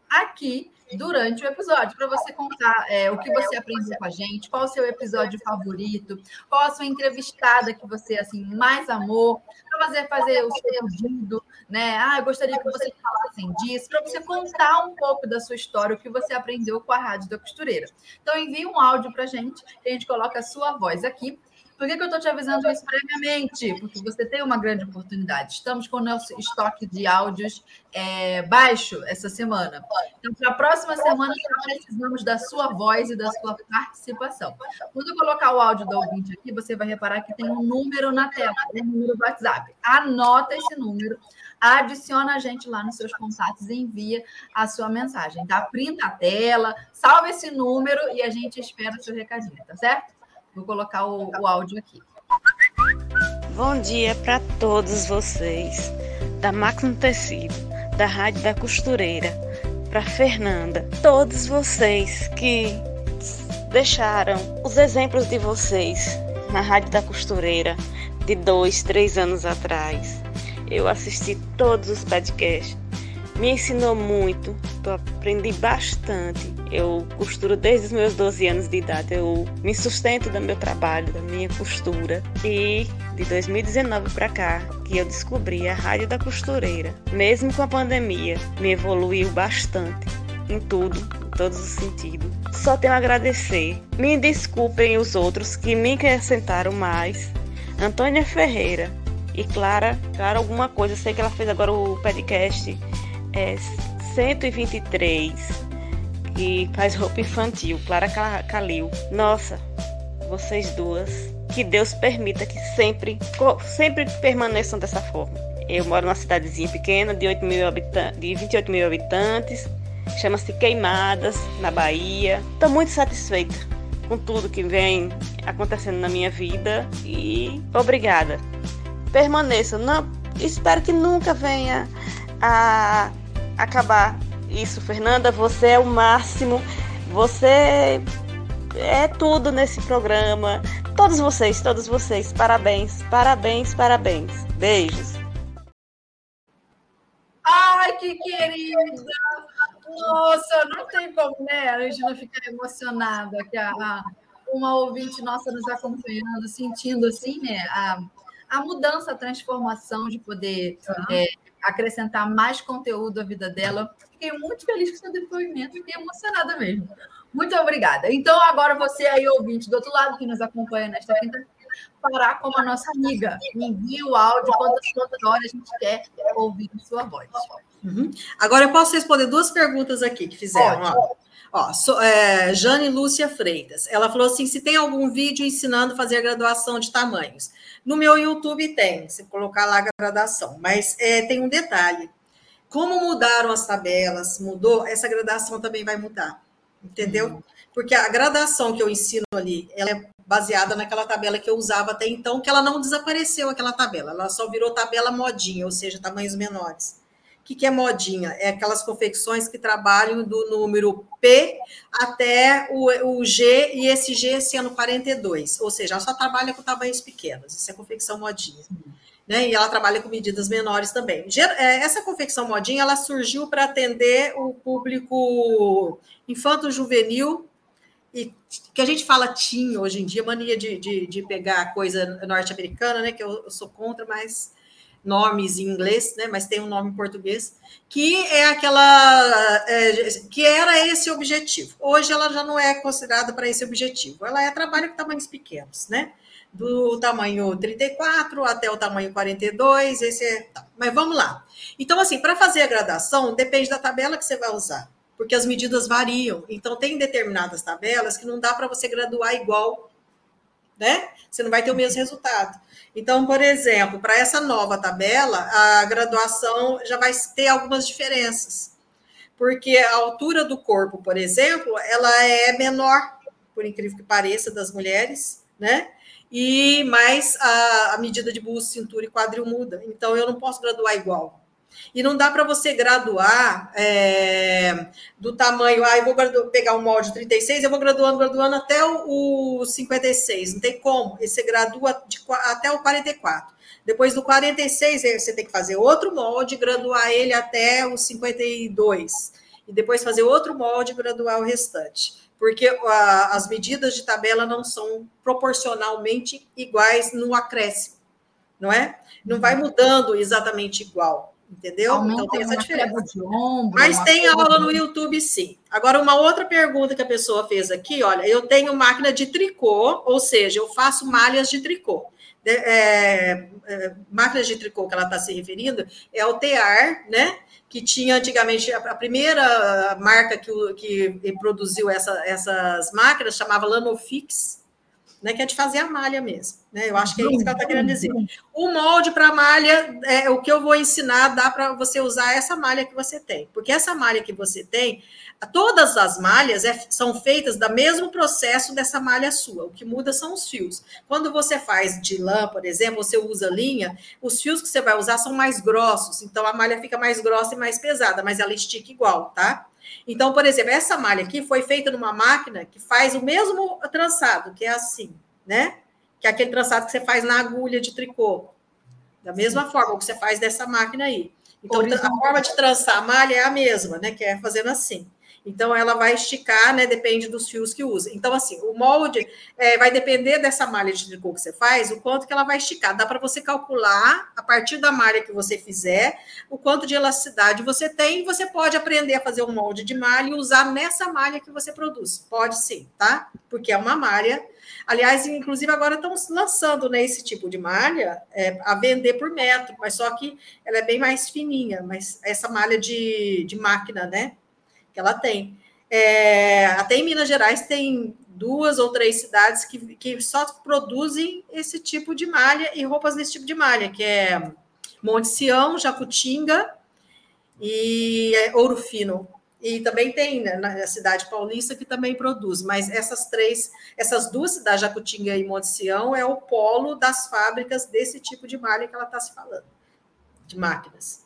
aqui durante o episódio, para você contar é, o que você aprendeu com a gente, qual o seu episódio favorito, qual a sua entrevistada que você assim mais amou, para fazer, fazer o seu pedido, né? Ah, eu gostaria que você falassem disso, para você contar um pouco da sua história, o que você aprendeu com a Rádio da Costureira. Então, envie um áudio para a gente, a gente coloca a sua voz aqui por que, que eu estou te avisando isso previamente? Porque você tem uma grande oportunidade. Estamos com o nosso estoque de áudios é, baixo essa semana. Então, para a próxima semana, precisamos da sua voz e da sua participação. Quando eu colocar o áudio do ouvinte aqui, você vai reparar que tem um número na tela, um número do WhatsApp. Anota esse número adiciona a gente lá nos seus contatos e envia a sua mensagem, tá? Printa a tela, salva esse número e a gente espera o seu recadinho, tá certo? Vou colocar o, o áudio aqui. Bom dia para todos vocês da Máximo Tecido, da Rádio da Costureira, para Fernanda, todos vocês que deixaram os exemplos de vocês na Rádio da Costureira de dois, três anos atrás. Eu assisti todos os podcasts me ensinou muito, eu aprendi bastante. Eu costuro desde os meus 12 anos de idade, eu me sustento do meu trabalho, da minha costura. E de 2019 para cá, que eu descobri a Rádio da Costureira, mesmo com a pandemia, me evoluiu bastante em tudo, em todos os sentidos. Só tenho a agradecer. Me desculpem os outros que me acrescentaram mais, Antônia Ferreira e Clara, Clara alguma coisa, sei que ela fez agora o podcast é, 123, que faz roupa infantil, Clara Calil. Nossa, vocês duas, que Deus permita que sempre, sempre permaneçam dessa forma. Eu moro numa cidadezinha pequena de, 8 mil de 28 mil habitantes, chama-se Queimadas, na Bahia. Estou muito satisfeita com tudo que vem acontecendo na minha vida e obrigada. Permaneça. Não, espero que nunca venha a acabar isso, Fernanda. Você é o máximo. Você é tudo nesse programa. Todos vocês, todos vocês, parabéns, parabéns, parabéns. Beijos. Ai, que querida! Nossa, não tem como, né? A gente não ficar emocionada que a, a, uma ouvinte nossa nos acompanhando, sentindo assim, né? A, a mudança, a transformação de poder é, acrescentar mais conteúdo à vida dela. Fiquei muito feliz com seu depoimento, fiquei emocionada mesmo. Muito obrigada. Então, agora você aí, ouvinte do outro lado, que nos acompanha nesta quinta fará como a nossa amiga. Envie o áudio quantas, horas a gente quer ouvir sua voz. Uhum. Agora eu posso responder duas perguntas aqui que fizeram. Ó. Ó, so, é, Jane Lúcia Freitas. Ela falou assim: se tem algum vídeo ensinando a fazer a graduação de tamanhos. No meu YouTube tem, se colocar lá a gradação, mas é, tem um detalhe. Como mudaram as tabelas, mudou, essa gradação também vai mudar. Entendeu? Uhum. Porque a gradação que eu ensino ali, ela é baseada naquela tabela que eu usava até então, que ela não desapareceu, aquela tabela, ela só virou tabela modinha, ou seja, tamanhos menores. O que, que é modinha? É aquelas confecções que trabalham do número P até o, o G, e esse G sendo 42, ou seja, ela só trabalha com tamanhos pequenos, isso é confecção modinha. Né? E ela trabalha com medidas menores também. É, essa confecção modinha, ela surgiu para atender o público infanto-juvenil e que a gente fala teen hoje em dia, mania de, de, de pegar coisa norte-americana, né? Que eu, eu, sou contra, mas nomes em inglês, né? Mas tem um nome em português, que é aquela é, que era esse objetivo. Hoje ela já não é considerada para esse objetivo. Ela é trabalho com tamanhos pequenos, né? Do tamanho 34 até o tamanho 42, esse é. Mas vamos lá. Então, assim, para fazer a gradação, depende da tabela que você vai usar porque as medidas variam. Então, tem determinadas tabelas que não dá para você graduar igual, né? Você não vai ter o mesmo resultado. Então, por exemplo, para essa nova tabela, a graduação já vai ter algumas diferenças. Porque a altura do corpo, por exemplo, ela é menor, por incrível que pareça, das mulheres, né? E mais a, a medida de busto, cintura e quadril muda. Então, eu não posso graduar igual. E não dá para você graduar é, do tamanho, ah, eu vou pegar um molde 36, eu vou graduando, graduando até o, o 56, não tem como. E você gradua de, até o 44. Depois do 46, você tem que fazer outro molde, graduar ele até o 52. E depois fazer outro molde graduar o restante. Porque a, as medidas de tabela não são proporcionalmente iguais no acréscimo, não é? Não vai mudando exatamente igual entendeu? Aumenta então tem essa diferença. Ombro, Mas tem aula no YouTube, sim. Agora, uma outra pergunta que a pessoa fez aqui, olha, eu tenho máquina de tricô, ou seja, eu faço malhas de tricô. É, é, máquinas de tricô que ela está se referindo é o TEAR, né? Que tinha antigamente a primeira marca que, que produziu essa, essas máquinas chamava Lanofix, né, que é de fazer a malha mesmo. Né? Eu acho que é isso que ela está querendo dizer. O molde para malha, é, o que eu vou ensinar, dá para você usar essa malha que você tem. Porque essa malha que você tem, todas as malhas é, são feitas do mesmo processo dessa malha sua. O que muda são os fios. Quando você faz de lã, por exemplo, você usa linha, os fios que você vai usar são mais grossos. Então a malha fica mais grossa e mais pesada, mas ela estica igual, tá? Então, por exemplo, essa malha aqui foi feita numa máquina que faz o mesmo trançado, que é assim, né? Que é aquele trançado que você faz na agulha de tricô. Da mesma forma que você faz dessa máquina aí. Então, a forma de trançar a malha é a mesma, né? Que é fazendo assim. Então, ela vai esticar, né? Depende dos fios que usa. Então, assim, o molde é, vai depender dessa malha de tricô que você faz, o quanto que ela vai esticar. Dá para você calcular, a partir da malha que você fizer, o quanto de elasticidade você tem. Você pode aprender a fazer um molde de malha e usar nessa malha que você produz. Pode sim, tá? Porque é uma malha. Aliás, inclusive agora estão lançando né, esse tipo de malha é, a vender por metro, mas só que ela é bem mais fininha, mas essa malha de, de máquina, né? Ela tem. É, até em Minas Gerais tem duas ou três cidades que, que só produzem esse tipo de malha e roupas desse tipo de malha, que é Monte Sião, Jacutinga e é, Ouro Fino. E também tem né, na cidade paulista que também produz, mas essas três, essas duas cidades, Jacutinga e Monte Sião, é o polo das fábricas desse tipo de malha que ela está se falando, de máquinas.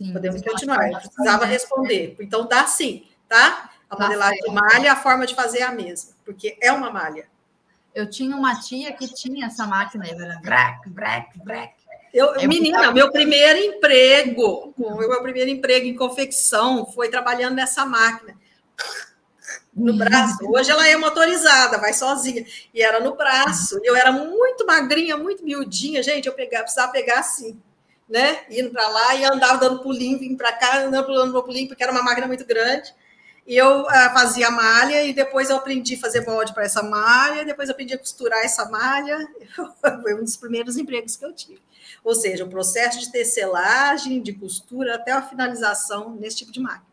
Sim, Podemos continuar. Eu precisava responder. Então, dá sim, tá? A tá modelagem de malha, a forma de fazer é a mesma, porque é uma malha. Eu tinha uma tia que tinha essa máquina, era brac, brac, brac. Eu, é menina, meu primeiro emprego, o meu primeiro emprego em confecção foi trabalhando nessa máquina. No braço. Hoje ela é motorizada, vai sozinha. E era no braço. Eu era muito magrinha, muito miudinha, gente. Eu pegava, precisava pegar assim né? Indo para lá e andava dando pulinho, vindo para cá, andando pulando pulinho, porque era uma máquina muito grande. E eu uh, fazia malha e depois eu aprendi a fazer molde para essa malha, depois eu aprendi a costurar essa malha. Foi um dos primeiros empregos que eu tive. Ou seja, o processo de tecelagem, de costura até a finalização nesse tipo de máquina.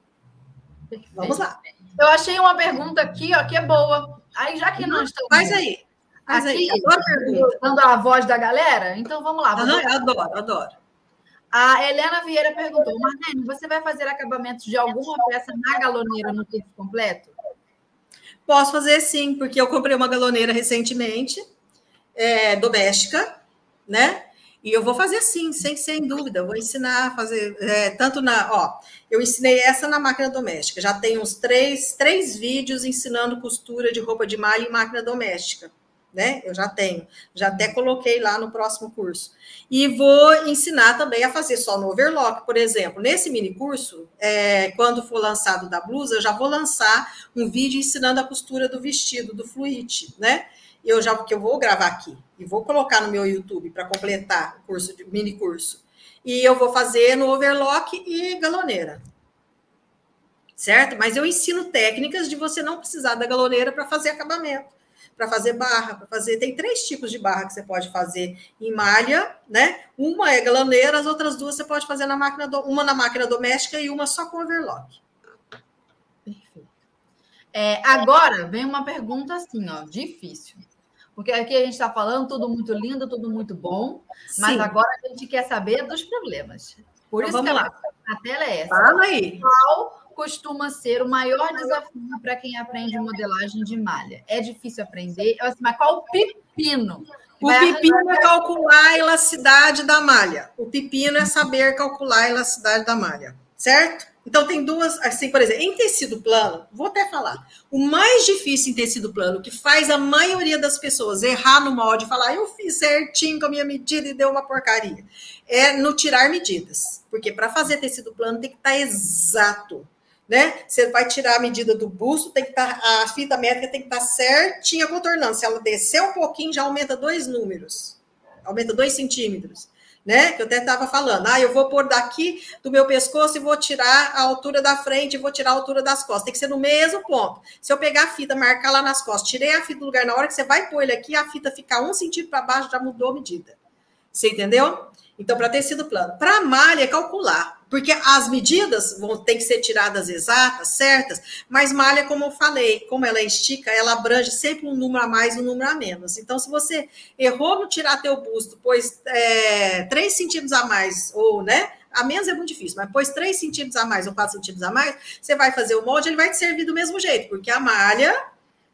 Perfeito. Vamos lá. Eu achei uma pergunta aqui, ó, que é boa. Aí, já que nós estamos. Faz aí. Faz aqui, aí. Adoro pergunta. Dando a voz da galera, então vamos lá. Vamos uhum, adoro, adoro. A Helena Vieira perguntou: Marlene, você vai fazer acabamentos de alguma peça na galoneira no kit completo? Posso fazer sim, porque eu comprei uma galoneira recentemente, é, doméstica, né? E eu vou fazer sim, sem, sem dúvida. Vou ensinar a fazer, é, tanto na. Ó, eu ensinei essa na máquina doméstica. Já tem uns três, três vídeos ensinando costura de roupa de malha em máquina doméstica né? Eu já tenho, já até coloquei lá no próximo curso. E vou ensinar também a fazer só no overlock, por exemplo. Nesse mini curso, é, quando for lançado da blusa, eu já vou lançar um vídeo ensinando a costura do vestido, do fluid, né? Eu já, porque eu vou gravar aqui e vou colocar no meu YouTube para completar o curso de mini curso. E eu vou fazer no overlock e galoneira. Certo? Mas eu ensino técnicas de você não precisar da galoneira para fazer acabamento para fazer barra, para fazer. Tem três tipos de barra que você pode fazer em malha, né? Uma é galaneira, as outras duas você pode fazer na máquina, do, uma na máquina doméstica e uma só com overlock. Perfeito. É, agora vem uma pergunta assim, ó, difícil. Porque aqui a gente está falando tudo muito lindo, tudo muito bom, Sim. mas agora a gente quer saber dos problemas. Por então, isso que a, a tela é essa. Fala aí. Qual costuma ser o maior desafio para quem aprende modelagem de malha? É difícil aprender, mas qual o pepino? O pepino é calcular a elasticidade da malha. O pepino é saber calcular a elasticidade da malha, certo? Então, tem duas, assim, por exemplo, em tecido plano, vou até falar, o mais difícil em tecido plano, que faz a maioria das pessoas errar no molde e falar, eu fiz certinho com a minha medida e deu uma porcaria, é no tirar medidas. Porque para fazer tecido plano tem que estar tá exato né? Você vai tirar a medida do busto, tem que estar, tá, a fita métrica tem que estar tá certinha contornando. Se ela descer um pouquinho, já aumenta dois números, aumenta dois centímetros, né? Que eu até estava falando. Ah, eu vou pôr daqui do meu pescoço e vou tirar a altura da frente e vou tirar a altura das costas. Tem que ser no mesmo ponto. Se eu pegar a fita, marcar lá nas costas, tirei a fita do lugar na hora que você vai pôr ele aqui, a fita ficar um centímetro para baixo, já mudou a medida. Você entendeu? Então, para tecido plano. Para malha, é calcular. Porque as medidas vão ter que ser tiradas exatas, certas, mas malha, como eu falei, como ela estica, ela abrange sempre um número a mais um número a menos. Então, se você errou no tirar teu busto, pois é, 3 centímetros a mais, ou, né, a menos é muito difícil, mas pôs 3 centímetros a mais ou 4 centímetros a mais, você vai fazer o molde, ele vai te servir do mesmo jeito, porque a malha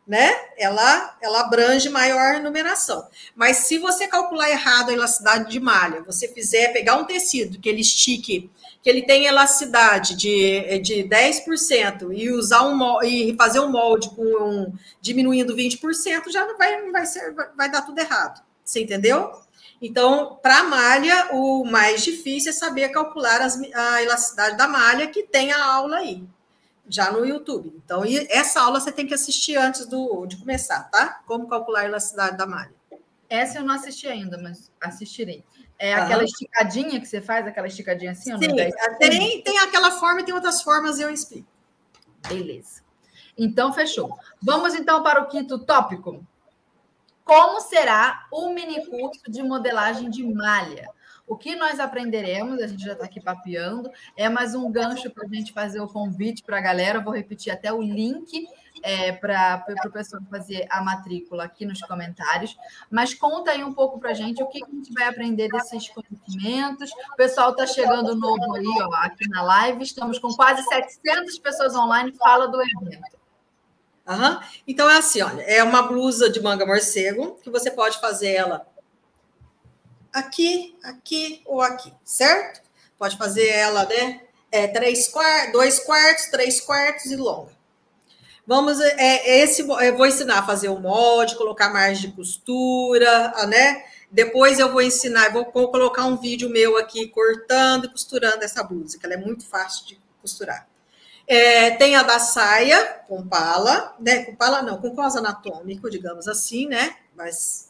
né? Ela, ela abrange maior numeração. Mas se você calcular errado a elasticidade de malha, você fizer pegar um tecido que ele estique que ele tem elasticidade de, de 10% e usar um e fazer um molde com um, diminuindo 20%, já não vai, vai ser, vai dar tudo errado. Você entendeu? Então, para a malha, o mais difícil é saber calcular as, a elasticidade da malha, que tem a aula aí. Já no YouTube. Então, essa aula você tem que assistir antes do, de começar, tá? Como calcular a elasticidade da malha. Essa eu não assisti ainda, mas assistirei. É aquela esticadinha que você faz, aquela esticadinha assim? Sim, tem, tem aquela forma e tem outras formas, eu explico. Beleza. Então, fechou. Vamos então para o quinto tópico. Como será o mini curso de modelagem de malha? O que nós aprenderemos, a gente já está aqui papeando, é mais um gancho para a gente fazer o convite para a galera. vou repetir até o link é, para o pessoal fazer a matrícula aqui nos comentários. Mas conta aí um pouco para a gente o que a gente vai aprender desses conhecimentos. O pessoal está chegando novo aí, ó, aqui na live. Estamos com quase 700 pessoas online. Fala do evento. Uhum. Então é assim, olha, é uma blusa de manga morcego que você pode fazer ela aqui, aqui ou aqui, certo? Pode fazer ela, né? É, três quartos, dois quartos, três quartos e longa. Vamos, é, é esse, eu vou ensinar a fazer o molde, colocar margem de costura, né? Depois eu vou ensinar, vou, vou colocar um vídeo meu aqui cortando e costurando essa blusa, que ela é muito fácil de costurar. É, tem a da saia com pala, né? Com pala não, com cos anatômico, digamos assim, né? Mas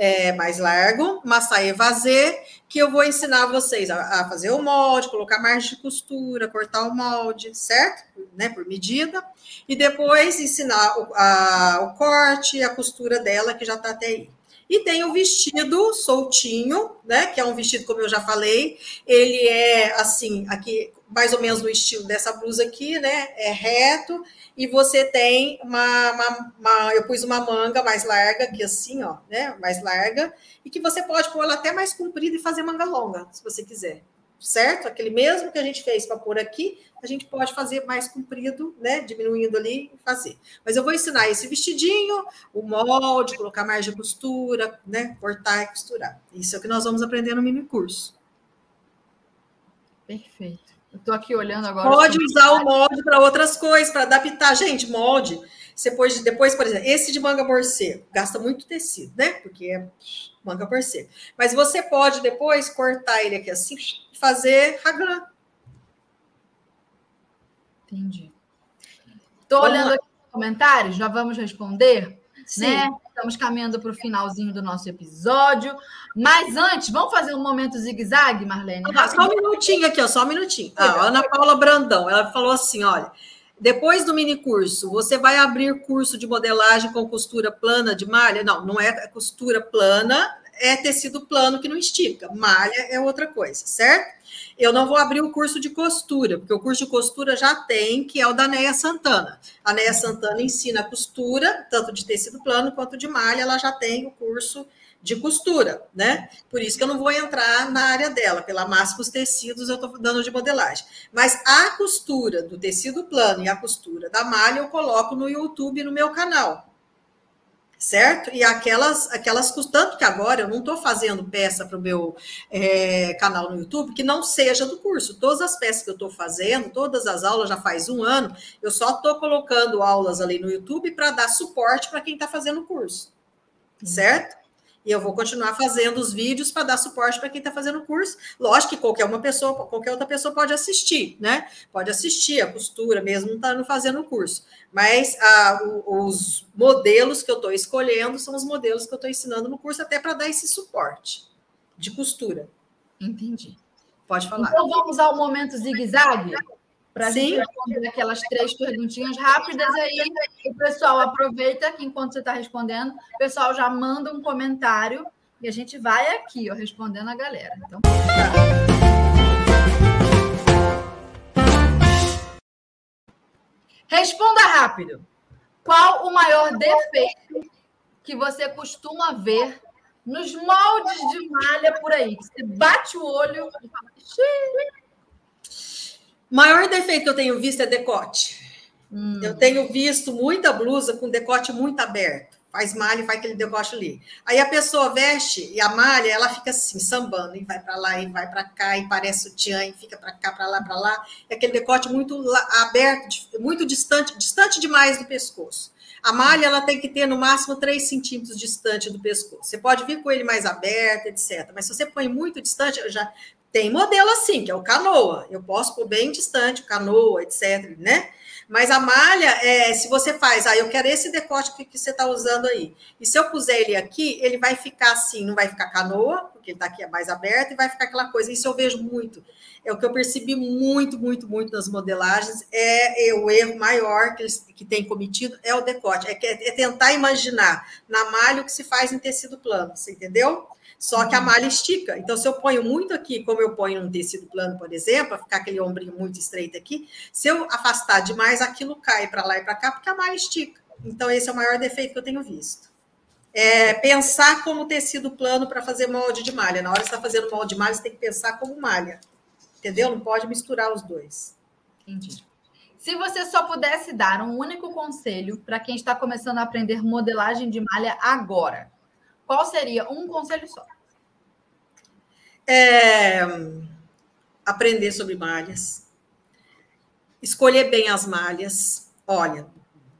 é, mais largo, saia vazê, que eu vou ensinar vocês a, a, fazer o molde, colocar margem de costura, cortar o molde, certo? Né, por medida. E depois ensinar o, a, o corte e a costura dela, que já está até aí. E tem o vestido soltinho, né? Que é um vestido, como eu já falei, ele é assim, aqui, mais ou menos no estilo dessa blusa aqui, né? É reto e você tem uma, uma, uma, eu pus uma manga mais larga aqui assim, ó, né, mais larga, e que você pode pôr ela até mais comprida e fazer manga longa, se você quiser, certo? Aquele mesmo que a gente fez para pôr aqui, a gente pode fazer mais comprido, né, diminuindo ali e fazer. Mas eu vou ensinar esse vestidinho, o molde, colocar margem de costura, né, cortar e costurar. Isso é o que nós vamos aprender no mini curso. Perfeito. Estou aqui olhando agora. Pode usar o molde para outras coisas, para adaptar. Gente, molde. Você pode, depois, por exemplo, esse de manga morcego, gasta muito tecido, né? Porque é manga morcego. Mas você pode depois cortar ele aqui assim e fazer raglan. Entendi. Estou olhando lá. aqui os comentários, já vamos responder? Sim. Né? Estamos caminhando para o finalzinho do nosso episódio. Mas antes, vamos fazer um momento zigue-zague, Marlene? Ah, só um minutinho aqui, ó, só um minutinho. Ah, Ana Paula Brandão, ela falou assim: olha. Depois do mini curso, você vai abrir curso de modelagem com costura plana de malha? Não, não é costura plana, é tecido plano que não estica. Malha é outra coisa, certo? Eu não vou abrir o curso de costura, porque o curso de costura já tem, que é o da Neia Santana. A Neia Santana ensina costura, tanto de tecido plano quanto de malha, ela já tem o curso de costura, né? Por isso que eu não vou entrar na área dela, pela máxima os tecidos eu estou dando de modelagem. Mas a costura do tecido plano e a costura da malha eu coloco no YouTube no meu canal certo? E aquelas, aquelas, tanto que agora eu não estou fazendo peça para o meu é, canal no YouTube que não seja do curso. Todas as peças que eu estou fazendo, todas as aulas já faz um ano, eu só estou colocando aulas ali no YouTube para dar suporte para quem está fazendo o curso, certo? E eu vou continuar fazendo os vídeos para dar suporte para quem está fazendo o curso. Lógico que qualquer uma pessoa, qualquer outra pessoa pode assistir, né? Pode assistir a costura, mesmo não estando fazendo o curso. Mas ah, os modelos que eu estou escolhendo são os modelos que eu estou ensinando no curso, até para dar esse suporte de costura. Entendi. Pode falar. Então vamos ao momento zigue-zague? Para a gente responder aquelas três perguntinhas rápidas aí. O pessoal aproveita que enquanto você está respondendo, o pessoal já manda um comentário e a gente vai aqui, ó, respondendo a galera. Então. Responda rápido. Qual o maior defeito que você costuma ver nos moldes de malha por aí? Você bate o olho e fala, Maior defeito que eu tenho visto é decote. Hum. Eu tenho visto muita blusa com decote muito aberto. Faz malha e faz aquele decote ali. Aí a pessoa veste e a malha, ela fica assim, sambando, e vai para lá, e vai para cá, e parece o tian, e fica para cá, para lá, para lá. É aquele decote muito aberto, muito distante, distante demais do pescoço. A malha ela tem que ter no máximo 3 centímetros distante do pescoço. Você pode vir com ele mais aberto, etc. Mas se você põe muito distante, já Tem modelo assim, que é o canoa. Eu posso pôr bem distante, o canoa, etc, né? Mas a malha, é, se você faz, ah, eu quero esse decote que, que você está usando aí. E se eu puser ele aqui, ele vai ficar assim, não vai ficar canoa, porque ele está aqui é mais aberto, e vai ficar aquela coisa. Isso eu vejo muito. É o que eu percebi muito, muito, muito nas modelagens. É, é o erro maior que eles que têm cometido é o decote. É, é tentar imaginar na malha o que se faz em tecido plano, você entendeu? Só que a malha estica. Então, se eu ponho muito aqui, como eu ponho num tecido plano, por exemplo, para ficar aquele ombrinho muito estreito aqui, se eu afastar demais, aquilo cai para lá e para cá, porque a malha estica. Então, esse é o maior defeito que eu tenho visto. É pensar como tecido plano para fazer molde de malha. Na hora que você está fazendo molde de malha, você tem que pensar como malha. Entendeu? Não pode misturar os dois. Entendi. Se você só pudesse dar um único conselho para quem está começando a aprender modelagem de malha agora, qual seria um conselho só? É, aprender sobre malhas, escolher bem as malhas. Olha,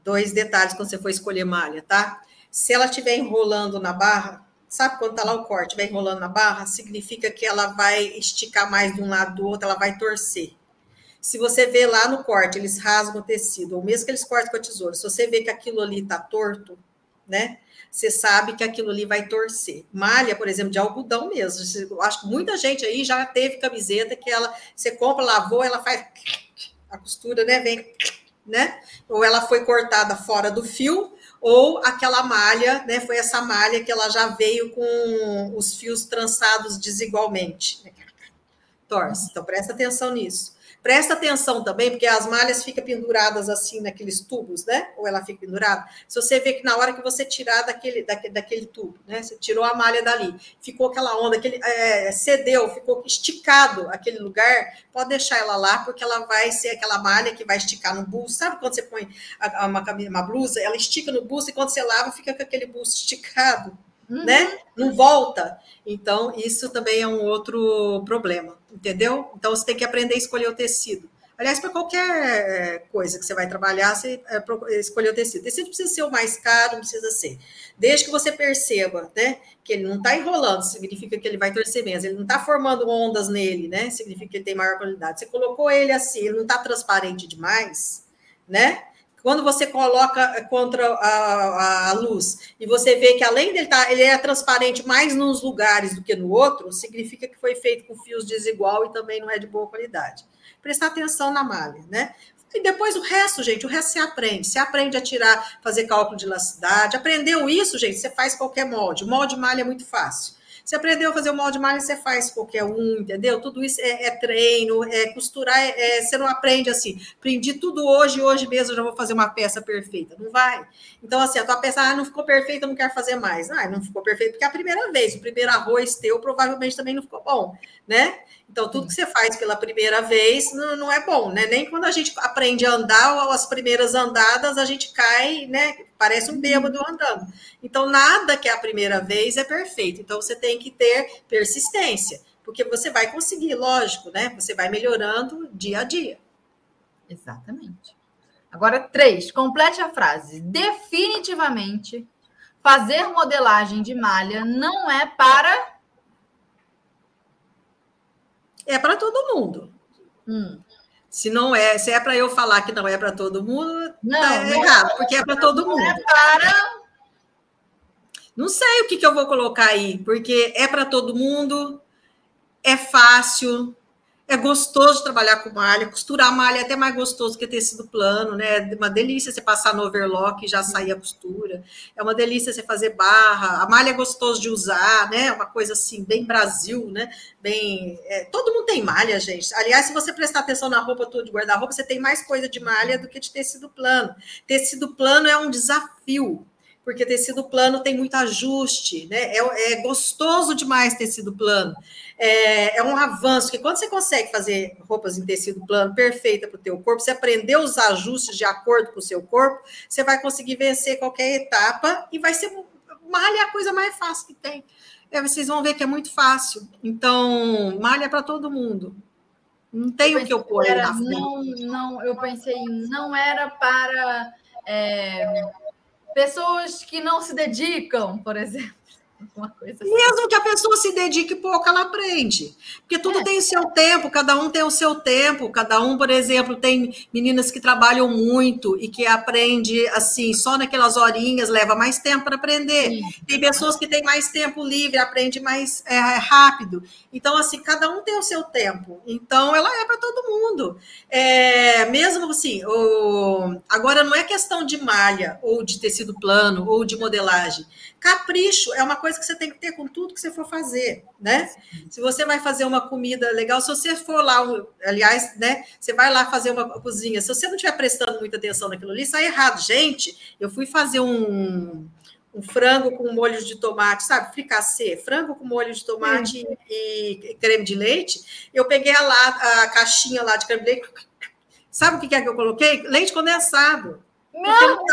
dois detalhes quando você for escolher malha, tá? Se ela estiver enrolando na barra, sabe quando tá lá o corte, vai enrolando na barra, significa que ela vai esticar mais de um lado do outro, ela vai torcer. Se você vê lá no corte, eles rasgam o tecido, ou mesmo que eles cortam com a tesoura, se você vê que aquilo ali tá torto, né? Você sabe que aquilo ali vai torcer. Malha, por exemplo, de algodão mesmo. Acho que muita gente aí já teve camiseta que ela você compra, lavou, ela faz a costura, né? Vem, né? Ou ela foi cortada fora do fio, ou aquela malha, né? Foi essa malha que ela já veio com os fios trançados desigualmente. Torce. Então presta atenção nisso. Presta atenção também, porque as malhas ficam penduradas assim naqueles tubos, né? Ou ela fica pendurada. Se você vê que na hora que você tirar daquele, daquele, daquele tubo, né? Você tirou a malha dali, ficou aquela onda, aquele, é, cedeu, ficou esticado aquele lugar, pode deixar ela lá, porque ela vai ser aquela malha que vai esticar no busto. Sabe quando você põe uma, uma blusa, ela estica no busto e quando você lava, fica com aquele busto esticado uhum. né? Não volta. Então, isso também é um outro problema, entendeu? Então, você tem que aprender a escolher o tecido. Aliás, para qualquer coisa que você vai trabalhar, você é, escolher o tecido. O tecido precisa ser o mais caro, não precisa ser. Desde que você perceba, né, que ele não está enrolando, significa que ele vai torcer menos. Ele não está formando ondas nele, né? Significa que ele tem maior qualidade. Você colocou ele assim, ele não está transparente demais, né? Quando você coloca contra a, a, a, luz e você vê que além dele tá, ele é transparente mais nos lugares do que no outro, significa que foi feito com fios desigual e também não é de boa qualidade. Prestar atenção na malha, né? E depois o resto, gente, o resto você aprende. Você aprende a tirar, fazer cálculo de elasticidade. Aprendeu isso, gente, você faz qualquer molde. O molde de malha é muito fácil. Você aprendeu a fazer o molde de malha, você faz qualquer um, entendeu? Tudo isso é, é treino, é costurar, é, é, você não aprende assim, aprendi tudo hoje, hoje mesmo eu já vou fazer uma peça perfeita. Não vai. Então, assim, a tua peça ah, não ficou perfeita, não quero fazer mais. Ah, não ficou perfeito porque é a primeira vez, o primeiro arroz teu provavelmente também não ficou bom, né? Então, tudo que você faz pela primeira vez não, não, é bom, né? Nem quando a gente aprende a andar, ou as primeiras andadas, a gente cai, né? Parece um bêbado andando. Então, nada que é a primeira vez é perfeito. Então, você tem que ter persistência, porque você vai conseguir, lógico, né? Você vai melhorando dia a dia. Exatamente. Agora, três, complete a frase. Definitivamente, fazer modelagem de malha não é para é para todo mundo. Hum. Se não é, se é para eu falar que não é para todo mundo, não, tá não errado, porque é para todo mundo. É para. Não sei o que, que eu vou colocar aí, porque é para todo mundo, é fácil, é gostoso trabalhar com malha, costurar malha é até mais gostoso que tecido plano, né? É uma delícia você passar no overlock e já sair a costura. É uma delícia você fazer barra. A malha é gostoso de usar, né? É uma coisa assim, bem Brasil, né? Bem. É, todo mundo tem malha, gente. Aliás, se você prestar atenção na roupa toda de guarda-roupa, você tem mais coisa de malha do que de tecido plano. Tecido plano é um desafio porque tecido plano tem muito ajuste, né? É, é gostoso demais tecido plano. É, é, um avanço, que quando você consegue fazer roupas em tecido plano perfeita para o teu corpo, você aprendeu os ajustes de acordo com o seu corpo, você vai conseguir vencer qualquer etapa e vai ser malha a coisa mais fácil que tem. É, vocês vão ver que é muito fácil. Então, malha para todo mundo. Não tem o que eu pôr era, não, não, eu pensei, não era para é, pessoas que não se dedicam, por exemplo. Assim. Mesmo que a pessoa se dedique pouco, ela aprende. Porque tudo é. tem o seu tempo, cada um tem o seu tempo. Cada um, por exemplo, tem meninas que trabalham muito e que aprende assim, só naquelas horinhas, leva mais tempo para aprender. Sim. Tem pessoas que têm mais tempo livre, aprende mais é, rápido. Então, assim, cada um tem o seu tempo. Então, ela é para todo mundo. É, mesmo assim, o... agora não é questão de malha, ou de tecido plano, ou de modelagem. Capricho é uma coisa que você tem que ter com tudo que você for fazer, né? Se você vai fazer uma comida legal, se você for lá, aliás, né? Você vai lá fazer uma cozinha, se você não estiver prestando muita atenção naquilo ali, sai errado. Gente, eu fui fazer um, um frango com molho de tomate, sabe? Fricassê, frango com molho de tomate e, e, creme de leite. Eu peguei a, lá, a caixinha lá de creme de leite. Sabe o que é que eu coloquei? Leite condensado. Não,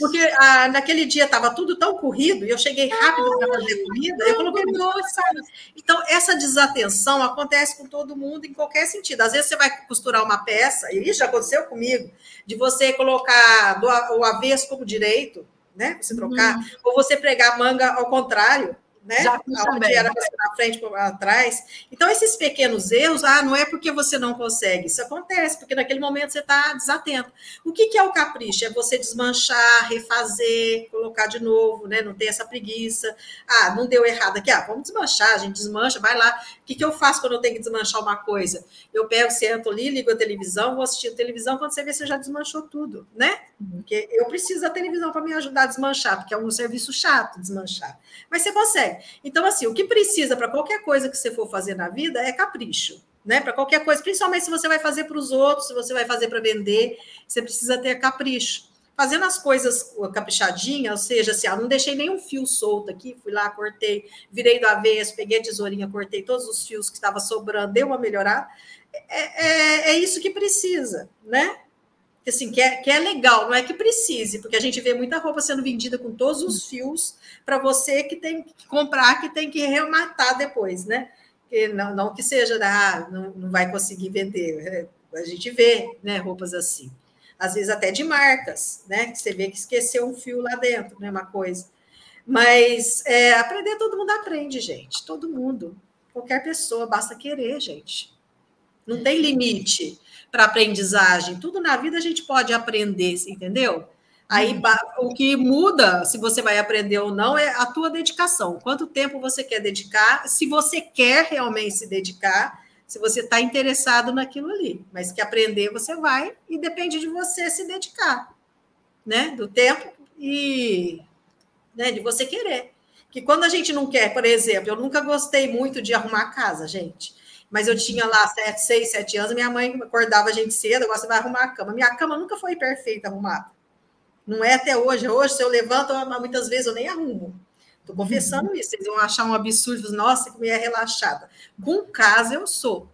porque ah, naquele dia estava tudo tão corrido e eu cheguei rápido para fazer comida, eu coloquei nossa. Então, essa desatenção acontece com todo mundo em qualquer sentido. Às vezes você vai costurar uma peça, e isso já aconteceu comigo, de você colocar do, o avesso como direito, né? Você trocar, uhum. ou você pregar a manga ao contrário né? Já Onde era para frente para trás. Então, esses pequenos erros, ah, não é porque você não consegue, isso acontece, porque naquele momento você está desatento. O que, que é o capricho? É você desmanchar, refazer, colocar de novo, né? Não ter essa preguiça. Ah, não deu errado aqui, ah, vamos desmanchar, a gente desmancha, vai lá. O que, que eu faço quando eu tenho que desmanchar uma coisa? Eu pego, sento ali, ligo a televisão, vou assistir a televisão, quando você vê, você já desmanchou tudo, né? Uhum. Porque eu preciso da televisão para me ajudar a desmanchar, porque é um serviço chato desmanchar. Mas você consegue. Então, assim, o que precisa para qualquer coisa que você for fazer na vida é capricho. Né, para qualquer coisa, principalmente se você vai fazer para os outros, se você vai fazer para vender, você precisa ter capricho. Fazendo as coisas caprichadinha, ou seja, assim, ah, não deixei nenhum fio solto aqui, fui lá, cortei, virei do avesso, peguei a tesourinha, cortei todos os fios que estavam sobrando, deu uma melhorada. É, é, é isso que precisa, né? Assim, que é, que é legal, não é que precise, porque a gente vê muita roupa sendo vendida com todos os fios para você que tem que comprar, que tem que rematar depois, né? Que não, não que seja, ah, não, não vai conseguir vender. É, a gente vê né, roupas assim. Às vezes até de marcas, né? Que você vê que esqueceu um fio lá dentro, né? Uma coisa. Mas é, aprender, todo mundo aprende, gente. Todo mundo. Qualquer pessoa, basta querer, gente. Não tem limite para aprendizagem. Tudo na vida a gente pode aprender, entendeu? Aí uhum. o que muda, se você vai aprender ou não, é a tua dedicação. Quanto tempo você quer dedicar? Se você quer realmente se dedicar, se você está interessado naquilo ali. Mas que aprender você vai e depende de você se dedicar, né? Do tempo e né, de você querer. Que quando a gente não quer, por exemplo, eu nunca gostei muito de arrumar casa, gente mas eu tinha lá sete, seis, sete anos, minha mãe acordava a gente cedo, agora você vai arrumar a cama. Minha cama nunca foi perfeita arrumada. Não é até hoje. Hoje, se eu levanto, muitas vezes eu nem arrumo. Estou confessando uhum. isso. Vocês vão achar um absurdo. Nossa, que mulher relaxada. Com casa eu sou.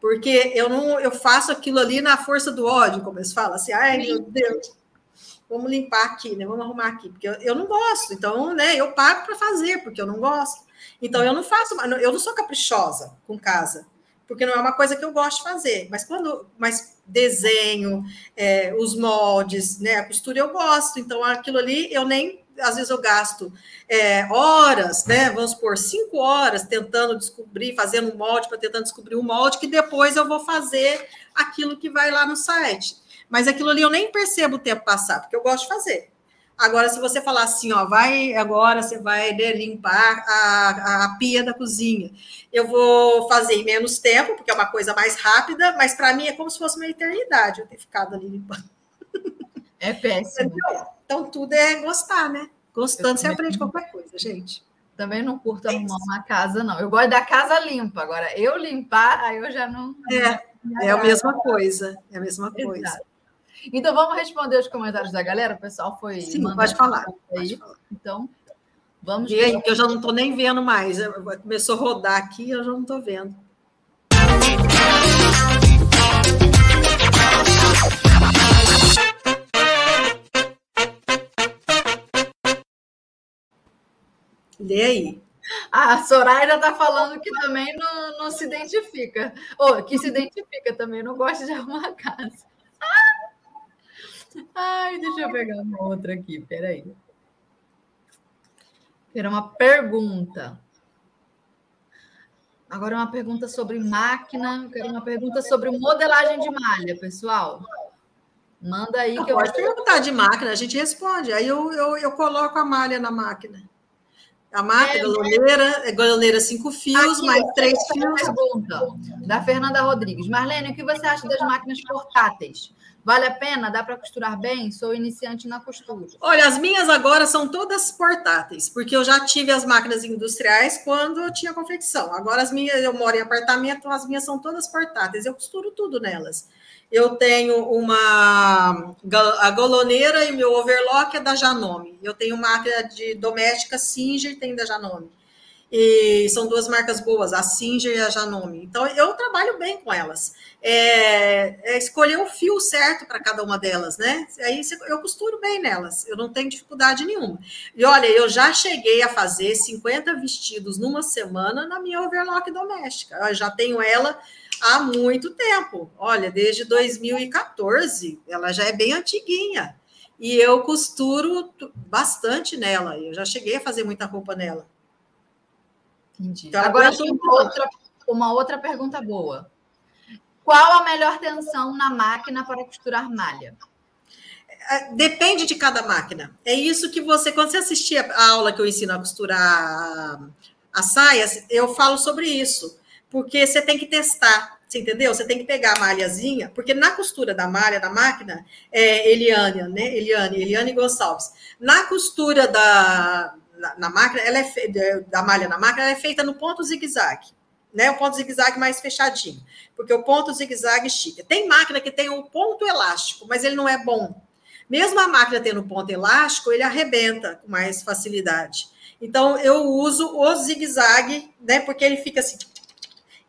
Porque eu não eu faço aquilo ali na força do ódio, como eles falam, assim, ai meu Deus, vamos limpar aqui, né? Vamos arrumar aqui, porque eu, eu não gosto. Então, né, eu pago para fazer, porque eu não gosto. Então, eu não faço, eu não sou caprichosa com casa porque não é uma coisa que eu gosto de fazer. Mas quando, mas desenho, é, os moldes, né, a costura eu gosto. Então aquilo ali eu nem, às vezes eu gasto é, horas, né, vamos por cinco horas tentando descobrir, fazendo um molde para tentando descobrir um molde que depois eu vou fazer aquilo que vai lá no site. Mas aquilo ali eu nem percebo o tempo passar, porque eu gosto de fazer. Agora, se você falar assim, ó, vai agora você vai né, limpar a, a pia da cozinha. Eu vou fazer em menos tempo, porque é uma coisa mais rápida, mas para mim é como se fosse uma eternidade eu ter ficado ali limpando. É péssimo. Então, tudo é gostar, né? Gostando, você aprende qualquer coisa, gente. Também não curto é arrumar uma casa, não. Eu gosto da casa limpa. Agora, eu limpar, aí eu já não. É, é a mesma coisa. É a mesma coisa. Exato. Então vamos responder os comentários da galera. O pessoal foi. Sim, pode falar, pode falar. Então, vamos. E aí, que eu já não estou nem vendo mais. Começou a rodar aqui, eu já não estou vendo. Lê aí. A Soraya está falando que também não, não se identifica. Ou que se identifica também, não gosta de arrumar casa. Ai, deixa eu pegar uma outra aqui, peraí. Era uma pergunta. Agora uma pergunta sobre máquina, quero uma pergunta sobre modelagem de malha, pessoal. Manda aí que eu pode perguntar de máquina, a gente responde. Aí eu, eu, eu coloco a malha na máquina. A máquina, é, galoneira, é galoneira cinco fios, aqui, mais três fios. Pergunta da Fernanda Rodrigues. Marlene, o que você acha das máquinas portáteis? Vale a pena? Dá para costurar bem? Sou iniciante na costura. Olha, as minhas agora são todas portáteis, porque eu já tive as máquinas industriais quando eu tinha confecção. Agora as minhas, eu moro em apartamento, as minhas são todas portáteis. Eu costuro tudo nelas. Eu tenho uma a goloneira e meu overlock é da Janome. Eu tenho máquina de doméstica Singer, tem da Janome. E são duas marcas boas, a Singer e a Janome. Então, eu trabalho bem com elas. É, é escolher o fio certo para cada uma delas, né? Aí eu costuro bem nelas, eu não tenho dificuldade nenhuma. E olha, eu já cheguei a fazer 50 vestidos numa semana na minha overlock doméstica. Eu já tenho ela há muito tempo. Olha, desde 2014, ela já é bem antiguinha. E eu costuro bastante nela. Eu já cheguei a fazer muita roupa nela. Entendi. Então, Agora tem uma outra, uma outra pergunta boa. Qual a melhor tensão na máquina para costurar malha? É, depende de cada máquina. É isso que você, quando você assistir a aula que eu ensino a costurar as saias, eu falo sobre isso. Porque você tem que testar, você entendeu? Você tem que pegar a malhazinha, porque na costura da malha da máquina, é Eliane, né? Eliane, Eliane Gonçalves. Na costura da, na, na máquina, ela é da malha na máquina, ela é feita no ponto zigue-zague. Né, o ponto zigue-zague mais fechadinho, porque o ponto zigue-zague estica. Tem máquina que tem um ponto elástico, mas ele não é bom. Mesmo a máquina tendo ponto elástico, ele arrebenta com mais facilidade. Então, eu uso o zigue-zague, né, porque ele fica assim.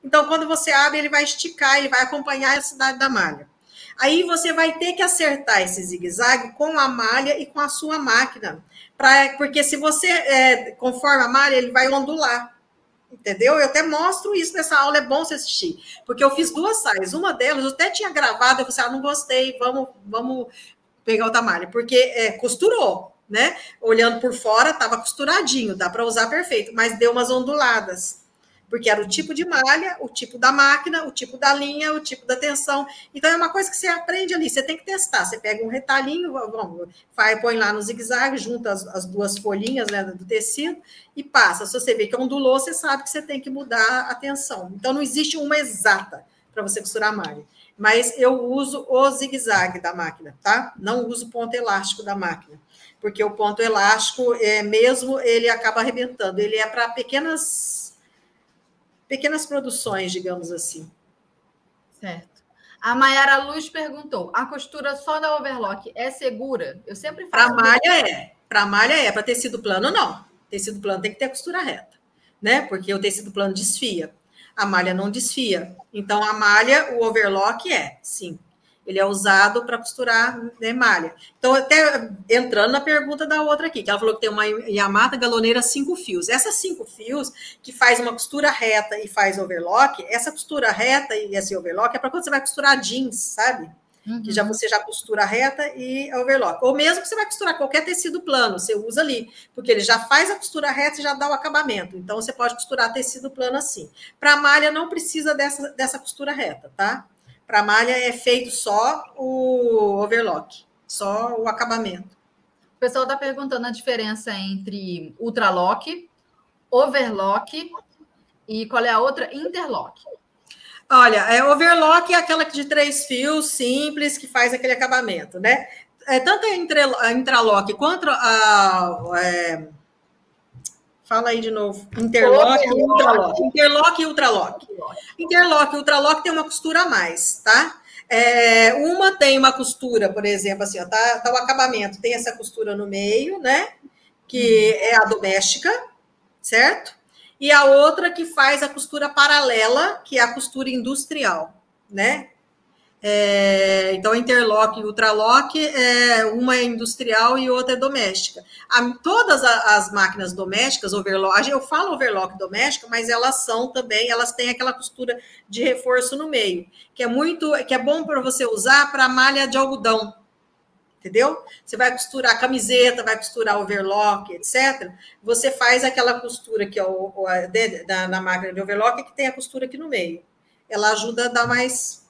Então, quando você abre, ele vai esticar, ele vai acompanhar a cidade da malha. Aí você vai ter que acertar esse zigue-zague com a malha e com a sua máquina. Pra, porque se você é, conforme a malha, ele vai ondular. Entendeu? Eu até mostro isso nessa aula, é bom você assistir. Porque eu fiz duas saias. Uma delas, eu até tinha gravado, eu falei assim, ah, não gostei, vamos, vamos pegar outra malha. Porque é, costurou, né? Olhando por fora, estava costuradinho, dá para usar perfeito, mas deu umas onduladas porque era o tipo de malha, o tipo da máquina, o tipo da linha, o tipo da tensão. Então é uma coisa que você aprende ali, você tem que testar. Você pega um retalhinho, vai, põe lá no zigue-zague, junta as, as, duas folhinhas né, do tecido e passa. Se você vê que ondulou, você sabe que você tem que mudar a tensão. Então não existe uma exata para você costurar a malha. Mas eu uso o zigue-zague da máquina, tá? Não uso o ponto elástico da máquina porque o ponto elástico, é, mesmo ele acaba arrebentando, ele é para pequenas pequenas produções, digamos assim. Certo. A Mayara Luz perguntou: a costura só da overlock é segura? Eu sempre falo. Para malha é. Para malha é. Para tecido plano, não. Tecido plano tem que ter costura reta, né? Porque o tecido plano desfia. A malha não desfia. Então, a malha, o overlock é, sim. Ele é usado para costurar né, malha. Então, até entrando na pergunta da outra aqui, que ela falou que tem uma Yamata galoneira cinco fios. Essas cinco fios, que faz uma costura reta e faz overlock, essa costura reta e esse overlock é para quando você vai costurar jeans, sabe? Uhum. Que já você já costura reta e overlock. Ou mesmo que você vai costurar qualquer tecido plano, você usa ali, porque ele já faz a costura reta e já dá o acabamento. Então, você pode costurar tecido plano assim. Para malha, não precisa dessa, dessa costura reta, tá? Para malha é feito só o overlock, só o acabamento. O pessoal está perguntando a diferença entre ultralock, overlock e qual é a outra? Interlock. Olha, é, overlock é aquela de três fios, simples, que faz aquele acabamento, né? É, tanto a intralock quanto a, a é, Fala aí de novo. Interlock e ultralock. Interlock e ultralock. Interlock e ultralock tem uma costura a mais, tá? É, uma tem uma costura, por exemplo, assim, ó, tá, tá o acabamento, tem essa costura no meio, né? Que é a doméstica, certo? E a outra que faz a costura paralela, que é a costura industrial, né? É, então, interlock e ultralock, é, uma é industrial e outra é doméstica. A, todas a, as máquinas domésticas, overlock, eu falo overlock doméstica, mas elas são também, elas têm aquela costura de reforço no meio, que é muito, que é bom para você usar para malha de algodão. entendeu? Você vai costurar camiseta, vai costurar overlock, etc. Você faz aquela costura que é da, na máquina de overlock que tem a costura aqui no meio. Ela ajuda a dar mais,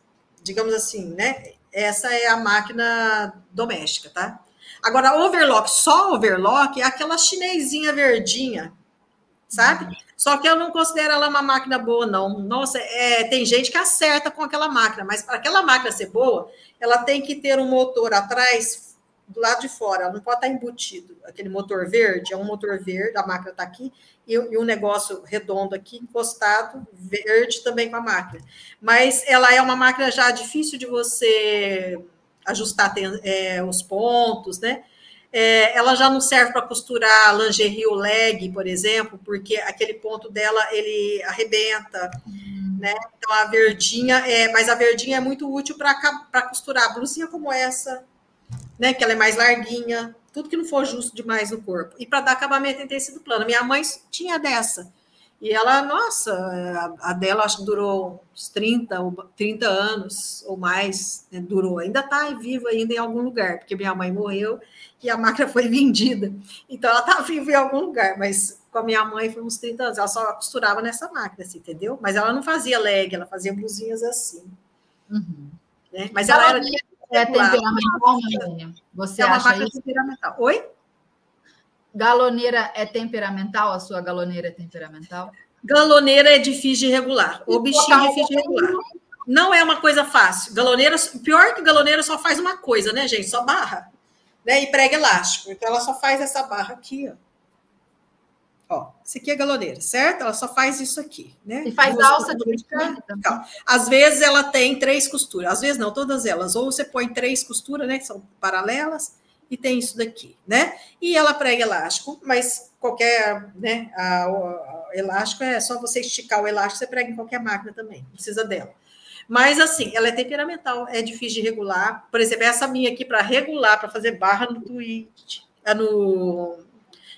digamos assim, né? Essa é a máquina doméstica, tá? Agora, overlock, só overlock, é aquela chinesinha verdinha, sabe? Só que eu não considero ela uma máquina boa, não. Nossa, é, tem gente que acerta com aquela máquina, mas para aquela máquina ser boa, ela tem que ter um motor atrás, do lado de fora, ela não pode estar embutido. Aquele motor verde é um motor verde, a máquina está aqui, e, e, um negócio redondo aqui, encostado, verde também com a máquina. Mas ela é uma máquina já difícil de você ajustar é, os pontos, né? É, ela já não serve para costurar lingerie ou leg, por exemplo, porque aquele ponto dela ele arrebenta, uhum. né? Então a verdinha é, mas a verdinha é muito útil para costurar blusinha como essa, né? Que ela é mais larguinha, tudo que não for justo demais no corpo e para dar acabamento em tecido plano. Minha mãe tinha dessa. E ela, nossa, a dela acho que durou uns 30, 30 anos ou mais, né? durou. Ainda está viva ainda em algum lugar, porque minha mãe morreu e a máquina foi vendida. Então ela está viva em algum lugar, mas com a minha mãe foi uns 30 anos. Ela só costurava nessa máquina, assim, entendeu? Mas ela não fazia leg, ela fazia blusinhas assim. Uhum. Né? Mas ela, ela era. É temperamental, Você é uma acha isso? temperamental. Oi? Galoneira é temperamental? A sua galoneira é temperamental? Galoneira é difícil de regular. O bichinho é difícil de regular. Não é uma coisa fácil. Galoneira, pior que galoneira só faz uma coisa, né, gente? Só barra. Né? E prega elástico. Então ela só faz essa barra aqui, ó. Isso aqui é galoneira, certo? Ela só faz isso aqui, né? E faz Duas alça de então, Às vezes ela tem três costuras, às vezes não, todas elas. Ou você põe três costuras, né? Que são paralelas, e tem isso daqui, né? E ela prega elástico, mas qualquer, né? A, a, a elástico é só você esticar o elástico, você prega em qualquer máquina também, não precisa dela. Mas assim, ela é temperamental, é difícil de regular. Por exemplo, essa minha aqui para regular, para fazer barra no tweet, é no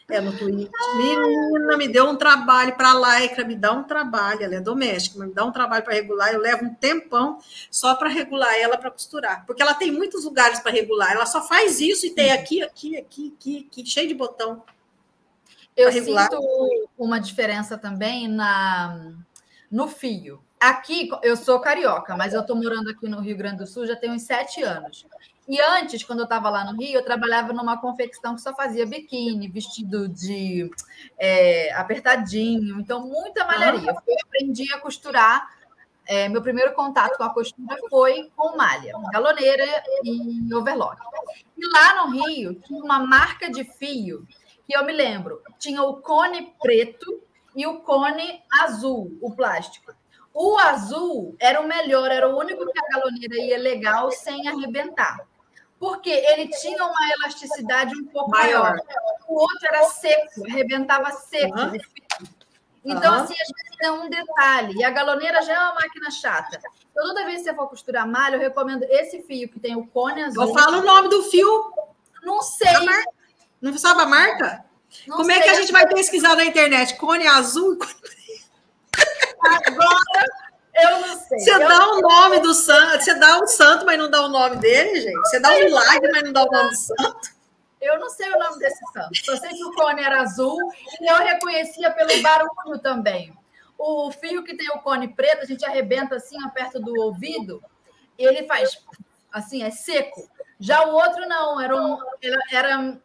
é no Twitch. Menina, me deu um trabalho para a Lycra, me dá um trabalho. Ela é doméstica, mas me dá um trabalho para regular. Eu levo um tempão só para regular ela para costurar, porque ela tem muitos lugares para regular. Ela só faz isso e tem aqui, aqui, aqui, aqui, aqui cheio de botão. Eu sinto uma diferença também na no fio. Aqui, eu sou carioca, mas eu estou morando aqui no Rio Grande do Sul já tem uns sete anos. E antes, quando eu estava lá no Rio, eu trabalhava numa confecção que só fazia biquíni, vestido de é, apertadinho, então muita malharia. Eu aprendi a costurar. É, meu primeiro contato com a costura foi com malha, galoneira e overlock. E lá no Rio tinha uma marca de fio que eu me lembro, tinha o cone preto e o cone azul, o plástico. O azul era o melhor, era o único que a galoneira ia legal sem arrebentar porque ele tinha uma elasticidade um pouco maior. maior. O outro era seco, arrebentava seco. Uhum. Então, uhum. assim, às vezes é um detalhe. E a galoneira já é uma máquina chata. Então, toda vez que você for costurar malha, eu recomendo esse fio que tem o cone azul. Eu falo o nome do fio. Não sei. Não sabe a marca? Não Como sei. é que a gente vai pesquisar na internet? Cone azul? Agora eu não sei. Você eu dá o nome do santo, você dá um santo, mas não dá o nome dele, gente. Você dá um milagre, mas não dá o nome do santo. Eu não sei o nome desse santo. Só sei que o cone era azul e eu reconhecia pelo barulho também. O fio que tem o cone preto, a gente arrebenta assim, perto do ouvido, e ele faz assim, é seco. Já o outro não, era, um, era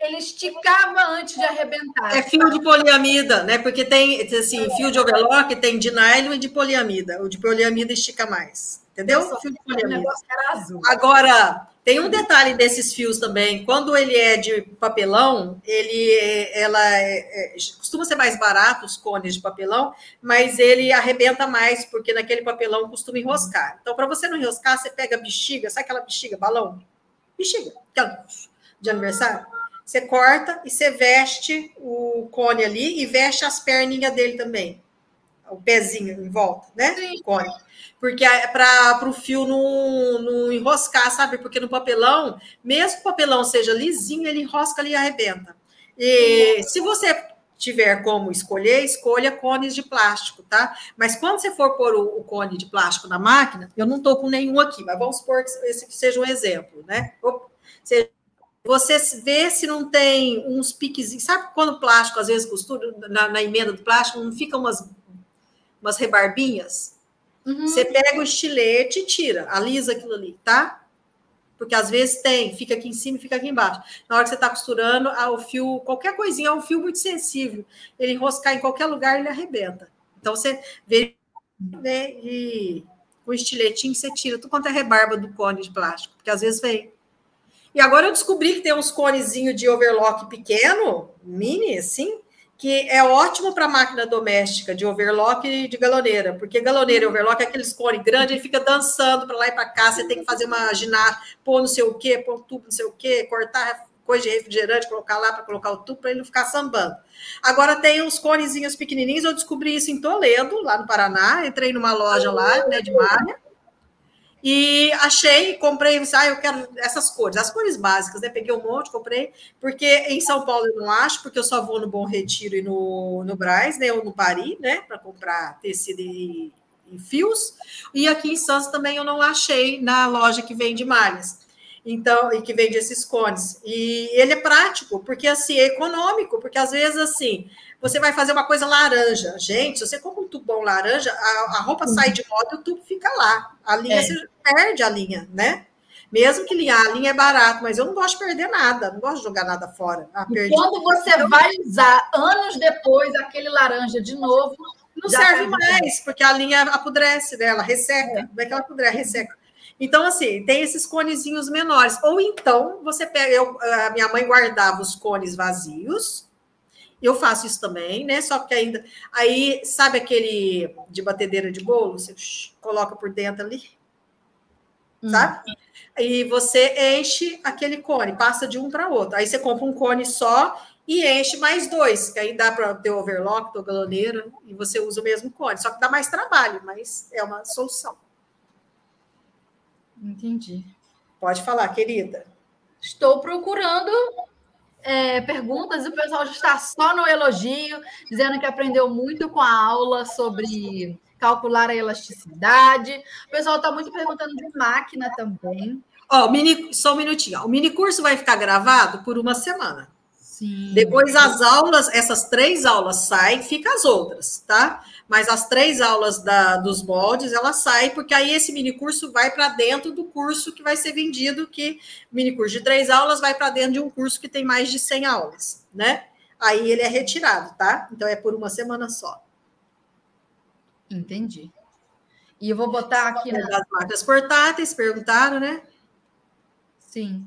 ele esticava antes de arrebentar. É fio de poliamida, né? Porque tem assim, fio de overlock, tem de nylon e de poliamida. O de poliamida estica mais. Entendeu? Fio de poliamida. Agora, tem um detalhe desses fios também. Quando ele é de papelão, ele, ela é, é, costuma ser mais barato os cones de papelão, mas ele arrebenta mais porque naquele papelão costuma enroscar. Então, para você não enroscar, você pega bexiga, sabe aquela bexiga, balão? Bexiga, aquela de aniversário você corta e você veste o cone ali e veste as perninhas dele também. O pezinho em volta, né? Sim. Cone. Porque é para o fio não, não enroscar, sabe? Porque no papelão, mesmo que o papelão seja lisinho, ele enrosca ali e arrebenta. E se você tiver como escolher, escolha cones de plástico, tá? Mas quando você for pôr o, o cone de plástico na máquina, eu não estou com nenhum aqui, mas vamos supor que esse seja um exemplo, né? Opa Você, você vê se não tem uns piquezinhos. Sabe quando o plástico, às vezes, costura, na, na emenda do plástico, não fica umas, umas rebarbinhas? Uhum. Você pega o estilete e tira, alisa aquilo ali, tá? Porque às vezes tem, fica aqui em cima e fica aqui embaixo. Na hora que você está costurando, ah, o fio, qualquer coisinha, é um fio muito sensível. Ele enroscar em qualquer lugar, ele arrebenta. Então você vê né, e o estiletinho você tira tudo quanto é rebarba do cone de plástico, porque às vezes vem. E agora eu descobri que tem uns conezinhos de overlock pequeno, mini, assim, que é ótimo para máquina doméstica de overlock e de galoneira, porque galoneira e overlock é aqueles cone grande, ele fica dançando para lá e para cá, você tem que fazer uma ginástica, pôr não sei o quê, pôr tubo não sei o quê, cortar coisa de refrigerante, colocar lá para colocar o tubo para ele não ficar sambando. Agora tem uns conezinhos pequenininhos, eu descobri isso em Toledo, lá no Paraná, entrei numa loja lá, né, de malha, e achei, comprei, ah, eu quero essas cores, as cores básicas, né? Peguei um monte, comprei, porque em São Paulo eu não acho, porque eu só vou no Bom Retiro e no, no Braz, né? Ou no Paris, né? Para comprar tecido e, e, fios. E aqui em Santos também eu não achei na loja que vende malhas. Então, e que vende esses cones. E ele é prático, porque assim, é econômico, porque às vezes assim, você vai fazer uma coisa laranja. Gente, se você compra um tubão laranja, a, a roupa sai de moda e o tubo fica lá. A linha, é. você perde a linha, né? Mesmo que linha, a linha é barato, mas eu não gosto de perder nada, não gosto de jogar nada fora. Ah, quando você vai usar anos depois aquele laranja de novo, não serve mais, porque a linha apodrece dela, resseca. É. Como é que ela apodrece? Resseca. Então, assim, tem esses conezinhos menores. Ou então, você pega. Eu, a minha mãe guardava os cones vazios, eu faço isso também, né? Só que ainda. Aí, sabe aquele de batedeira de bolo? Você coloca por dentro ali, hum. sabe? Aí você enche aquele cone, passa de um para outro. Aí você compra um cone só e enche mais dois, que aí dá para ter overlock, ter galoneira, e você usa o mesmo cone. Só que dá mais trabalho, mas é uma solução. Entendi. Pode falar, querida. Estou procurando é, perguntas e o pessoal já está só no elogio, dizendo que aprendeu muito com a aula sobre calcular a elasticidade. O pessoal está muito perguntando de máquina também. Ó, oh, mini, só um minutinho. O mini curso vai ficar gravado por uma semana. Sim. Depois as aulas, essas três aulas saem, fica as outras, tá? Mas as três aulas da, dos moldes, elas saem, porque aí esse mini curso vai para dentro do curso que vai ser vendido, que mini curso de três aulas vai para dentro de um curso que tem mais de 100 aulas, né? Aí ele é retirado, tá? Então é por uma semana só. Entendi. E eu vou botar aqui nas na... máquinas portáteis, perguntaram, né? Sim.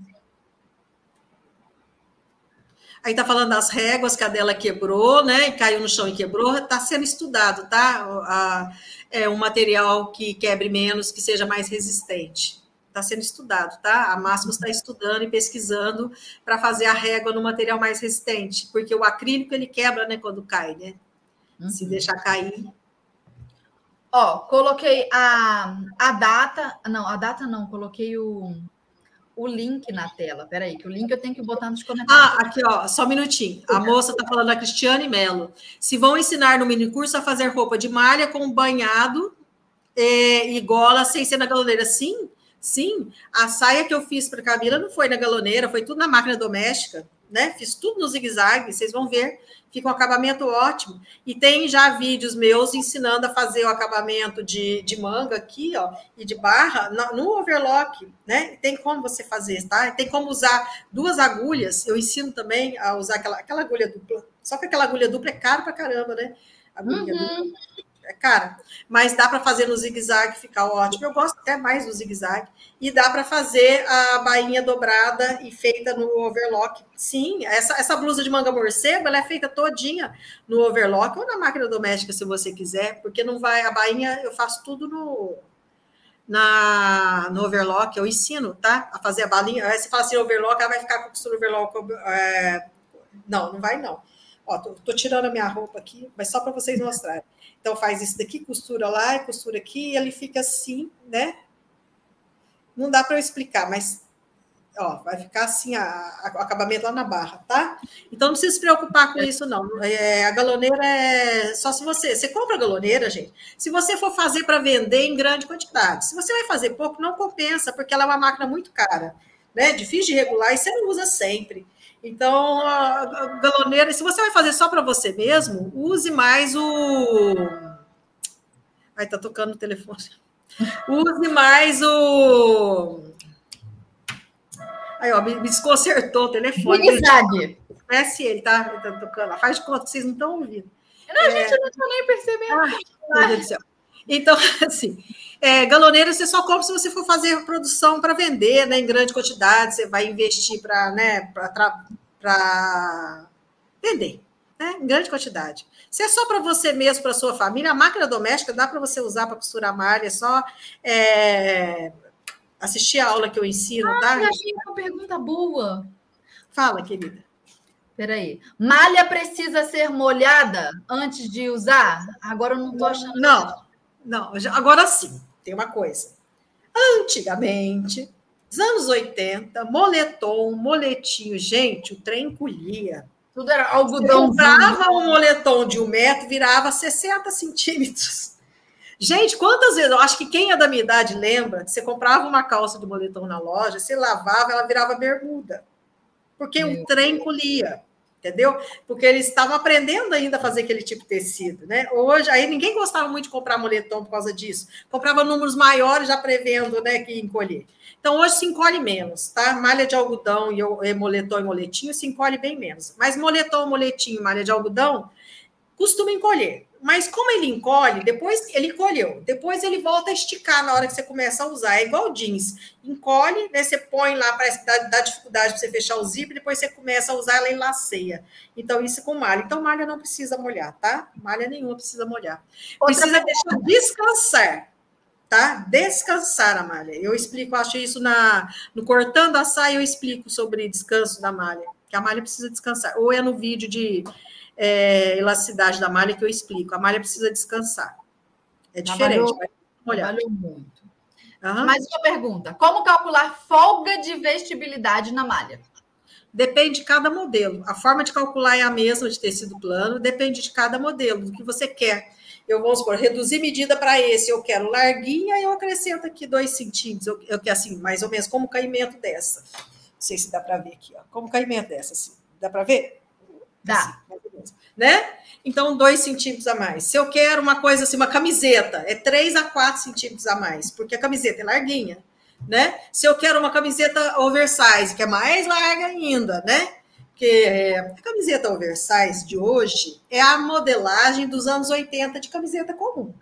Aí tá falando das réguas que a dela quebrou, né? Caiu no chão e quebrou. Está sendo estudado, tá? A, é um material que quebre menos, que seja mais resistente. Está sendo estudado, tá? A Máximos está estudando e pesquisando para fazer a régua no material mais resistente, porque o acrílico ele quebra, né? Quando cai, né? Uhum. Se deixar cair. Ó, coloquei a, a data. Não, a data não, coloquei o o link na tela. Peraí, que o link eu tenho que botar nos comentários. Ah, aqui, ó, só um minutinho. A moça está falando, a Cristiane Mello. Se vão ensinar no mini curso a fazer roupa de malha com banhado é, e gola sem ser na galoneira. Sim, sim. A saia que eu fiz para Camila não foi na galoneira, foi tudo na máquina doméstica, né? Fiz tudo no zigue-zague, vocês vão ver fica um acabamento ótimo. E tem já vídeos meus ensinando a fazer o acabamento de, de manga aqui, ó, e de barra no, no overlock, né? Tem como você fazer, tá? Tem como usar duas agulhas. Eu ensino também a usar aquela, aquela agulha dupla. Só que aquela agulha dupla é caro pra caramba, né? Agulha uhum. dupla cara, mas dá para fazer no zigue-zague, ficar ótimo. Eu gosto até mais do zigue-zague. E dá para fazer a bainha dobrada e feita no overlock. Sim, essa, essa blusa de manga morcego, ela é feita todinha no overlock ou na máquina doméstica, se você quiser, porque não vai, a bainha eu faço tudo no, na, no overlock, eu ensino, tá? A fazer a balinha. Aí você fala assim, overlock, ela vai ficar com costura overlock. É... Não, não vai não. Ó, tô, tô, tirando a minha roupa aqui, mas só para vocês mostrarem. Então, faz isso daqui, costura lá, costura aqui, e ele fica assim, né? Não dá para eu explicar, mas ó, vai ficar assim a, a, o acabamento lá na barra, tá? Então não precisa se preocupar com isso, não. É, a galoneira é só se você. Você compra a galoneira, gente. Se você for fazer para vender em grande quantidade. Se você vai fazer pouco, não compensa, porque ela é uma máquina muito cara. né? Difícil de regular e você não usa sempre. Então, a galoneira, se você vai fazer só para você mesmo, use mais o. Ai, tá tocando o telefone. Use mais o. Aí, ó, me, desconcertou o telefone. Amizade. Conhece ele, tá? Ele tá tocando. Faz de conta que vocês não estão ouvindo. Não, a gente é... não está nem percebendo. Ai, meu Deus do céu. Então, assim, é, galoneira você só compra se você for fazer produção para vender, né, em grande quantidade, você vai investir para né, para vender, né, em grande quantidade. Se é só para você mesmo, para sua família, a máquina doméstica dá para você usar para costurar malha, é só é, assistir a aula que eu ensino, ah, tá? achei uma pergunta boa. Fala, querida. Peraí. Malha precisa ser molhada antes de usar? Agora eu não estou achando. Não, não, agora sim tem uma coisa. Antigamente, nos anos 80, moletom, moletinho, gente, o trem encolhia. Tudo era algodão. comprava um moletom de um metro, virava 60 centímetros. Gente, quantas vezes? Eu acho que quem é da minha idade lembra que você comprava uma calça de moletom na loja, você lavava, ela virava bermuda. Porque Meu o trem encolhia entendeu? Porque eles estavam aprendendo ainda a fazer aquele tipo de tecido, né? Hoje, aí ninguém gostava muito de comprar moletom por causa disso. Comprava números maiores já prevendo, né, que encolher. Então, hoje se encolhe menos, tá? Malha de algodão e moletom e moletinho se encolhe bem menos. Mas moletom, moletinho, malha de algodão costuma encolher. Mas como ele encolhe, depois ele encolheu, depois ele volta a esticar na hora que você começa a usar. É igual jeans. Encolhe, né? Você põe lá, parece que dá, dá dificuldade para você fechar o zíper, depois você começa a usar ela e laceia. Então, isso com malha. Então, malha não precisa molhar, tá? Malha nenhuma precisa molhar. Precisa deixar descansar tá? Descansar a malha. Eu explico, acho isso na no cortando a saia, eu explico sobre descanso da malha, que a malha precisa descansar. Ou é no vídeo de é, elasticidade da malha que eu explico. A malha precisa descansar. É diferente. Trabalhou, muito. Uhum. Mais uma pergunta: como calcular folga de vestibilidade na malha? Depende de cada modelo. A forma de calcular é a mesma de tecido plano, depende de cada modelo, do que você quer. Eu vou supor, reduzir medida para esse, eu quero larguinha, eu acrescento aqui dois centímetros, eu, eu quero assim, mais ou menos, como o caimento dessa. Não sei se dá para ver aqui, ó. Como o caimento dessa, assim. Dá para ver? Dá. Assim, né? Então, dois centímetros a mais. Se eu quero uma coisa assim, uma camiseta, é três a quatro centímetros a mais, porque a camiseta é larguinha, né? Se eu quero uma camiseta oversize, que é mais larga ainda, né? Porque a camiseta oversize de hoje é a modelagem dos anos 80 de camiseta comum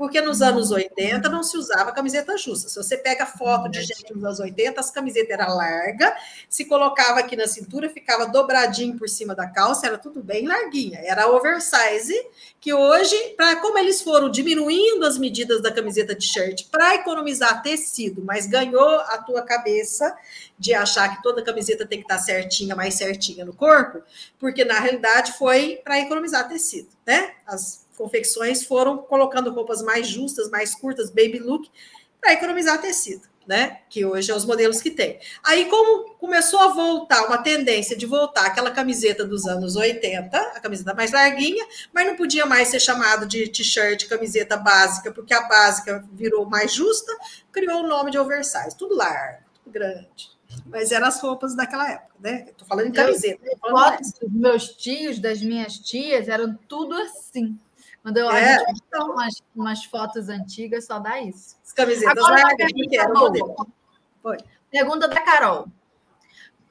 porque nos anos 80 não se usava camiseta justa. Se você pega foto de gente nos anos 80, as camisetas eram larga, se colocava aqui na cintura, ficava dobradinho por cima da calça, era tudo bem larguinha. Era oversize, que hoje, para como eles foram diminuindo as medidas da camiseta de shirt para economizar tecido, mas ganhou a tua cabeça de achar que toda camiseta tem que estar certinha, mais certinha no corpo, porque na realidade foi para economizar tecido, né? As confecções foram colocando roupas mais justas, mais curtas, baby look, para economizar tecido, né? Que hoje é os modelos que tem. Aí, como começou a voltar, uma tendência de voltar aquela camiseta dos anos 80, a camiseta mais larguinha, mas não podia mais ser chamado de t-shirt, camiseta básica, porque a básica virou mais justa, criou o nome de oversize, tudo largo, tudo grande. Mas eram as roupas daquela época, né? Estou falando em camiseta. Fotos dos meus tios, das minhas tias, eram tudo assim. Quando eu é, a então... umas, umas fotos antigas, só dá isso. As camisetas Agora, largas, que era o. Pergunta da Carol.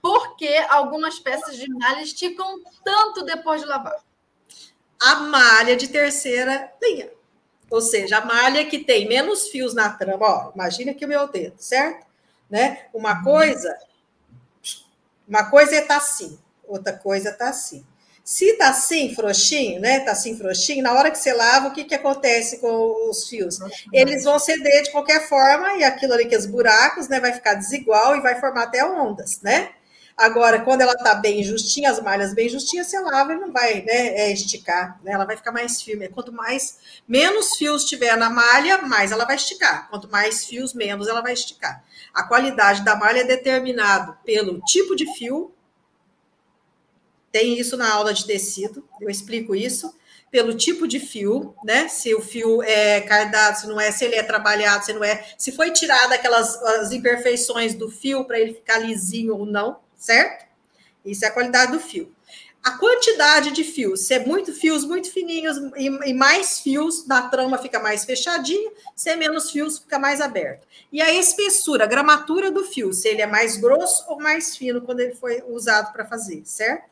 Por que algumas peças de malha esticam tanto depois de lavar? A malha de terceira linha. Ou seja, a malha que tem menos fios na trama. Ó, imagina aqui o meu dedo, certo? Né? Uma coisa, uma coisa é estar tá assim, outra coisa está assim. Se tá assim, frouxinho, né? Tá assim, frouxinho, na hora que você lava, o que, que acontece com os fios? Eles vão ceder de qualquer forma, e aquilo ali que é os buracos, né? Vai ficar desigual e vai formar até ondas, né? Agora, quando ela tá bem justinha, as malhas bem justinhas, você lava e não vai né, é, esticar, né? Ela vai ficar mais firme. Quanto mais menos fios tiver na malha, mais ela vai esticar. Quanto mais fios, menos ela vai esticar. A qualidade da malha é determinado pelo tipo de fio, tem isso na aula de tecido, eu explico isso. pelo tipo de fio, né? Se o fio é cardado, se não é, se ele é trabalhado, se não é, se foi tirada aquelas as imperfeições do fio para ele ficar lisinho ou não, certo? Isso é a qualidade do fio. A quantidade de fios, se é muito fios, muito fininhos e, e mais fios, na trama fica mais fechadinho, se é menos fios, fica mais aberto. E a espessura, a gramatura do fio, se ele é mais grosso ou mais fino quando ele foi usado para fazer, certo?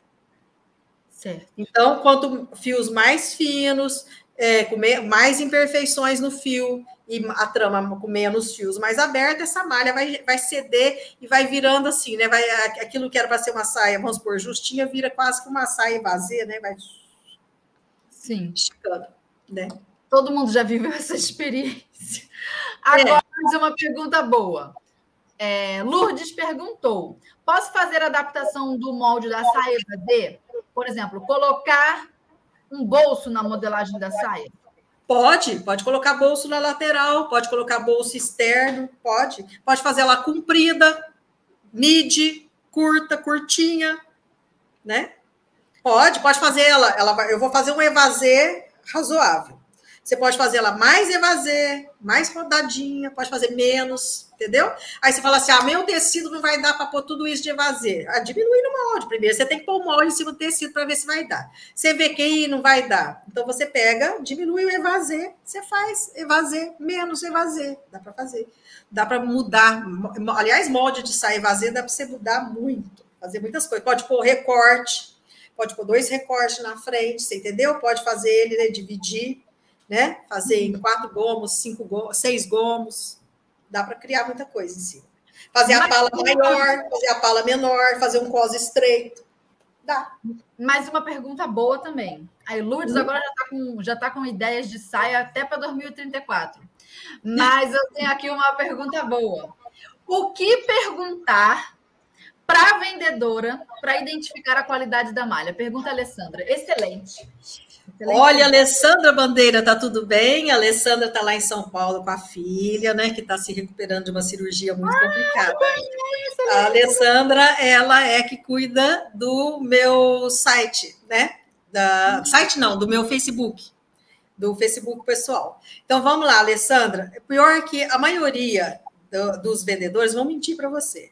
Certo. Então, quanto fios mais finos, é, com mais imperfeições no fio e a trama com menos fios mais aberta, essa malha vai, vai ceder e vai virando assim, né? Vai, aquilo que era para ser uma saia, vamos por justinha, vira quase que uma saia vazia, né? Vai Sim. esticando, né? Todo mundo já viveu essa experiência. Agora, é. uma pergunta boa. É, Lourdes perguntou: posso fazer adaptação do molde da saia vazia? Por exemplo, colocar um bolso na modelagem da saia? Pode, pode colocar bolso na lateral, pode colocar bolso externo, pode. Pode fazer ela comprida, midi, curta, curtinha, né? Pode, pode fazer ela, ela eu vou fazer um evasê razoável. Você pode fazer ela mais evasê, mais rodadinha, pode fazer menos, entendeu? Aí você fala assim: ah, meu tecido não vai dar para pôr tudo isso de evasê. Ah, diminui no molde. Primeiro você tem que pôr o molde em cima do tecido para ver se vai dar. Você vê que não vai dar. Então você pega, diminui o evasê, você faz evasê, menos evasê. Dá para fazer. Dá para mudar. Aliás, molde de saia evasê dá para você mudar muito. Fazer muitas coisas. Pode pôr recorte, pode pôr dois recortes na frente, você entendeu? Pode fazer ele né, dividir né? Fazer em quatro gomos, cinco gomos, seis gomos, dá para criar muita coisa em cima. Fazer a pala maior, fazer a pala menor, fazer um cos estreito, dá. Mais uma pergunta boa também. Aí Lourdes hum. agora já está com, já tá com ideias de saia até para 2034. Mas eu tenho aqui uma pergunta boa. O que perguntar para a vendedora para identificar a qualidade da malha? Pergunta a Alessandra. Excelente. Olha, Alessandra Bandeira, tá tudo bem? A Alessandra tá lá em São Paulo com a filha, né, que está se recuperando de uma cirurgia muito ah, complicada. A Alessandra, ela é que cuida do meu site, né? Da, site não, do meu Facebook, do Facebook pessoal. Então vamos lá, Alessandra. Pior que a maioria do, dos vendedores vão mentir para você.